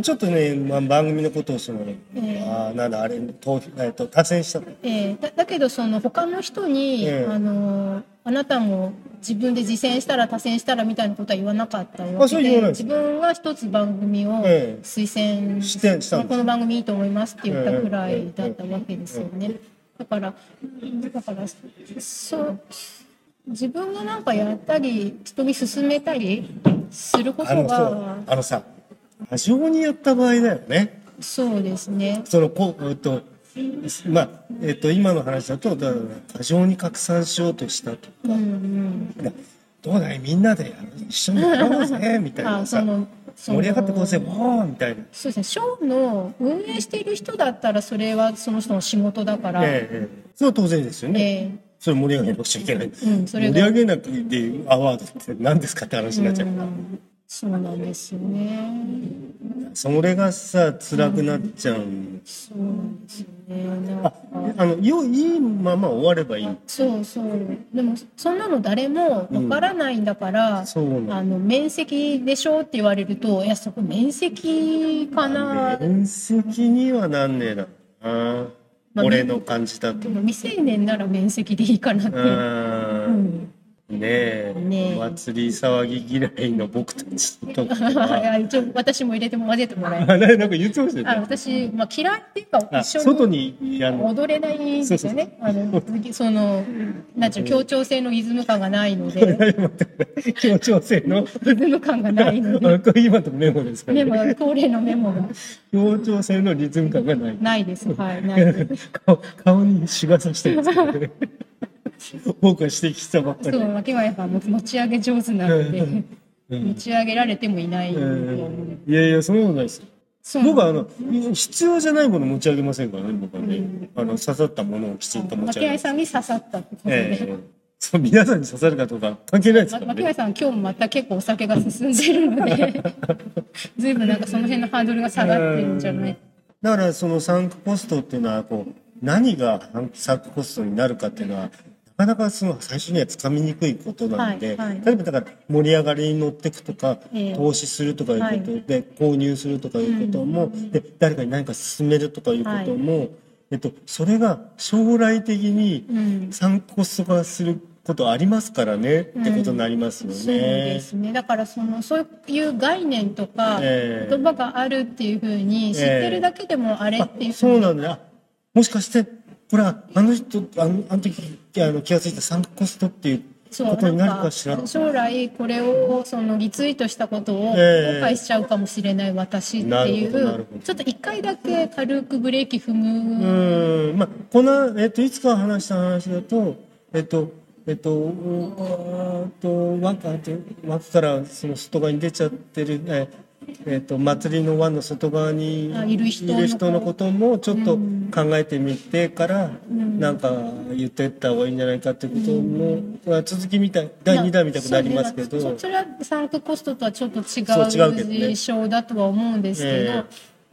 [SPEAKER 1] ちょっとね、まあ、番組のことをその、
[SPEAKER 2] え
[SPEAKER 1] あーなんだあれ投えっと多選した。の
[SPEAKER 2] え。ーだだけどその他の人に、
[SPEAKER 1] ええ。
[SPEAKER 2] あのあなたも自分で自践したら多選したらみたいなことは言わなかったわけで自分は一つ番組を
[SPEAKER 1] ええ。
[SPEAKER 2] 推薦
[SPEAKER 1] して
[SPEAKER 2] この番組いいと思いますって言ったくらいだったわけですよね。だからだからそう自分がなんかやったり人に勧めたりすることが
[SPEAKER 1] うあのさ過剰にやった場合だよね。
[SPEAKER 2] そうですね。
[SPEAKER 1] そのこうえっとまあえっと今の話だとだから過剰に拡散しようとしたと
[SPEAKER 2] うんうん。
[SPEAKER 1] どうだい？みんなで一緒にやろうぜみたい
[SPEAKER 2] あ
[SPEAKER 1] なさ盛り上がってこうぜおーみたいな。
[SPEAKER 2] そうですね、ショーの運営している人だったらそれはその人の仕事だから、
[SPEAKER 1] ええええ。それは当然ですよね、
[SPEAKER 2] え
[SPEAKER 1] それ盛り上げなくちゃいけない、
[SPEAKER 2] うんそれが。
[SPEAKER 1] 盛り上げなくてアワードって何ですかって話になっちゃう、
[SPEAKER 2] うんそうなんですよね。
[SPEAKER 1] それがさ辛くなっちゃうん、
[SPEAKER 2] そうなんですよね。
[SPEAKER 1] あ
[SPEAKER 2] か
[SPEAKER 1] あのよいいまま終わればいい
[SPEAKER 2] そうそう。でもそんなの誰もわからないんだから、
[SPEAKER 1] そうなの
[SPEAKER 2] あの面積でしょって言われると、いやそこ面積かな。
[SPEAKER 1] 面積にはなんねえだな、
[SPEAKER 2] まあ
[SPEAKER 1] 俺の感じだと
[SPEAKER 2] でも未成年なら面積でいいかなって。うん
[SPEAKER 1] ねえ
[SPEAKER 2] ねえ。
[SPEAKER 1] お祭り騒ぎ嫌いの僕たちとか。
[SPEAKER 2] 一応私も入れても混ぜてもらえ。
[SPEAKER 1] あなんか言ってました
[SPEAKER 2] あ
[SPEAKER 1] よね。
[SPEAKER 2] 私、まあ、嫌いっていうか
[SPEAKER 1] あ
[SPEAKER 2] 一緒
[SPEAKER 1] 外
[SPEAKER 2] に
[SPEAKER 1] にあの
[SPEAKER 2] 踊れないんですよね。あのそのなんていうの協調性のリズム感がないので。
[SPEAKER 1] 協調性の？
[SPEAKER 2] リズム感がないので。
[SPEAKER 1] あ これ今のメモですか
[SPEAKER 2] メ
[SPEAKER 1] ね
[SPEAKER 2] モ恒例のメモが。
[SPEAKER 1] 協調性のリズム感がない。
[SPEAKER 2] ないです。はいないです。
[SPEAKER 1] 顔顔にしがさしてるんですけどね僕は指摘したばっかり。
[SPEAKER 2] そう巻貝さんも持ち上げ上手なので
[SPEAKER 1] うん。
[SPEAKER 2] 持ち上げられてもいない。
[SPEAKER 1] うん。いやいやそんなことないですよ。
[SPEAKER 2] そう。
[SPEAKER 1] 僕はあの必要じゃないもの持ち上げませんからね僕はね、あの刺さったものをきちんと持ち
[SPEAKER 2] 巻
[SPEAKER 1] 上げます。
[SPEAKER 2] 貝さんに刺さったってこと
[SPEAKER 1] ええ。
[SPEAKER 2] で。
[SPEAKER 1] そう皆さんに刺さるかどうか関係ないですからね。
[SPEAKER 2] 巻貝さん今日もまた結構お酒が進んでるのでずいぶんなんかその辺のハードルが下がってるんじゃない？
[SPEAKER 1] だからそのサンクコストっていうのはこう何がサンクコストになるかっていうのはなかなかその最初にはつかみにくいことなので、
[SPEAKER 2] はいはい。
[SPEAKER 1] 例えばだから盛り上がりに乗っていくとか、
[SPEAKER 2] ええ。
[SPEAKER 1] 投資するとかいうことで、購入するとかいうことも、で誰かに何か勧めるとかいうことも、えっと、それが将来的に
[SPEAKER 2] うん。
[SPEAKER 1] サンクコスト化することありますからね、ってことになりますよね。
[SPEAKER 2] そうですね。だからそのそういう概念とか
[SPEAKER 1] ええ。
[SPEAKER 2] 言葉があるっていうふうに知ってるだけでもあれっていう
[SPEAKER 1] あそうなんだ。あもしかしてこれはあの人あのあの時あの気が付いたサンクコストっていうことになるかしら？
[SPEAKER 2] 将来これをそのリツイートしたことを後
[SPEAKER 1] え。え
[SPEAKER 2] 悔しちゃうかもしれない私っていうちょっと一回だけ軽くブレーキ踏
[SPEAKER 1] う
[SPEAKER 2] む。
[SPEAKER 1] ーん。まあこの、えっといつか話した話だとえっとえっとと枠からその外側に出ちゃってるええっと祭りの輪の外側に
[SPEAKER 2] あいる人の
[SPEAKER 1] こと。もちょっと考えてみてから、なんか言ってった方がいいんじゃないかってことも、まあ続きみたい。第2弾みたくなりますけど。
[SPEAKER 2] そうね。そそれはサンクコストとはちょっと違
[SPEAKER 1] そう
[SPEAKER 2] 事象だとは思うんですけど、
[SPEAKER 1] ええ。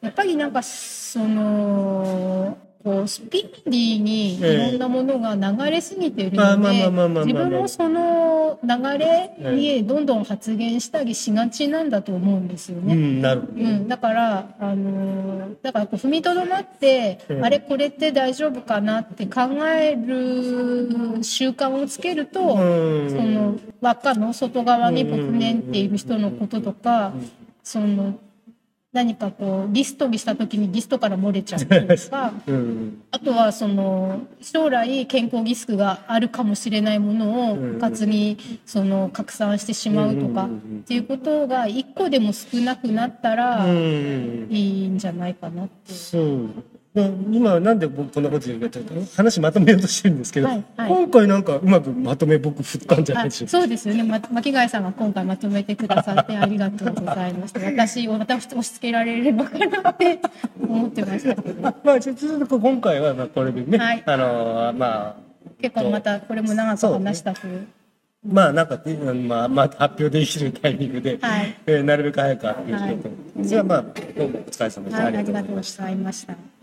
[SPEAKER 2] やっぱりなんかそのこうスピーディーにいろんなものが流れすぎてるので自分もその流れにどんどん発言したりしがちなんだと思うんですよね。
[SPEAKER 1] うんなるほど、
[SPEAKER 2] うん、だから、あのーだからこう踏みとどまって、
[SPEAKER 1] うん。
[SPEAKER 2] あれこれって大丈夫かなって考える習慣をつけると、
[SPEAKER 1] うん。
[SPEAKER 2] その輪っかの外側に僕ねんっている人のこととか、その何かこうリストにした時にリストから漏れちゃったりとか
[SPEAKER 1] うん
[SPEAKER 2] あとはその将来健康リスクがあるかもしれないものを
[SPEAKER 1] うん
[SPEAKER 2] うかつにその拡散してしまうとか
[SPEAKER 1] うんうんうん
[SPEAKER 2] っていうことが一個でも少なくなったら
[SPEAKER 1] うん
[SPEAKER 2] いいんじゃないかなって。
[SPEAKER 1] そう。で今なんで僕こんなこと言うかというと話まとめようとしてるんですけど、
[SPEAKER 2] はいはい
[SPEAKER 1] 今回なんかうまくまとめ僕振ったんじゃない
[SPEAKER 2] あ
[SPEAKER 1] でしょうか。
[SPEAKER 2] そうですよね、ま、巻貝さんが今回まとめてくださってありがとうございました 私をまた押し付けられるのかなって思ってましたけど
[SPEAKER 1] まあちょっと今回はまあこれでね、
[SPEAKER 2] はい
[SPEAKER 1] あのーまあ
[SPEAKER 2] 結構またこれも長く話したという
[SPEAKER 1] まあなんか、ねまあまあ発表できるタイミングで、
[SPEAKER 2] はい
[SPEAKER 1] えーなるべく早く発表しようと思い。じゃあまあどうもお疲れ様でした。
[SPEAKER 2] はい、
[SPEAKER 1] ありがとうご。
[SPEAKER 2] ざいました。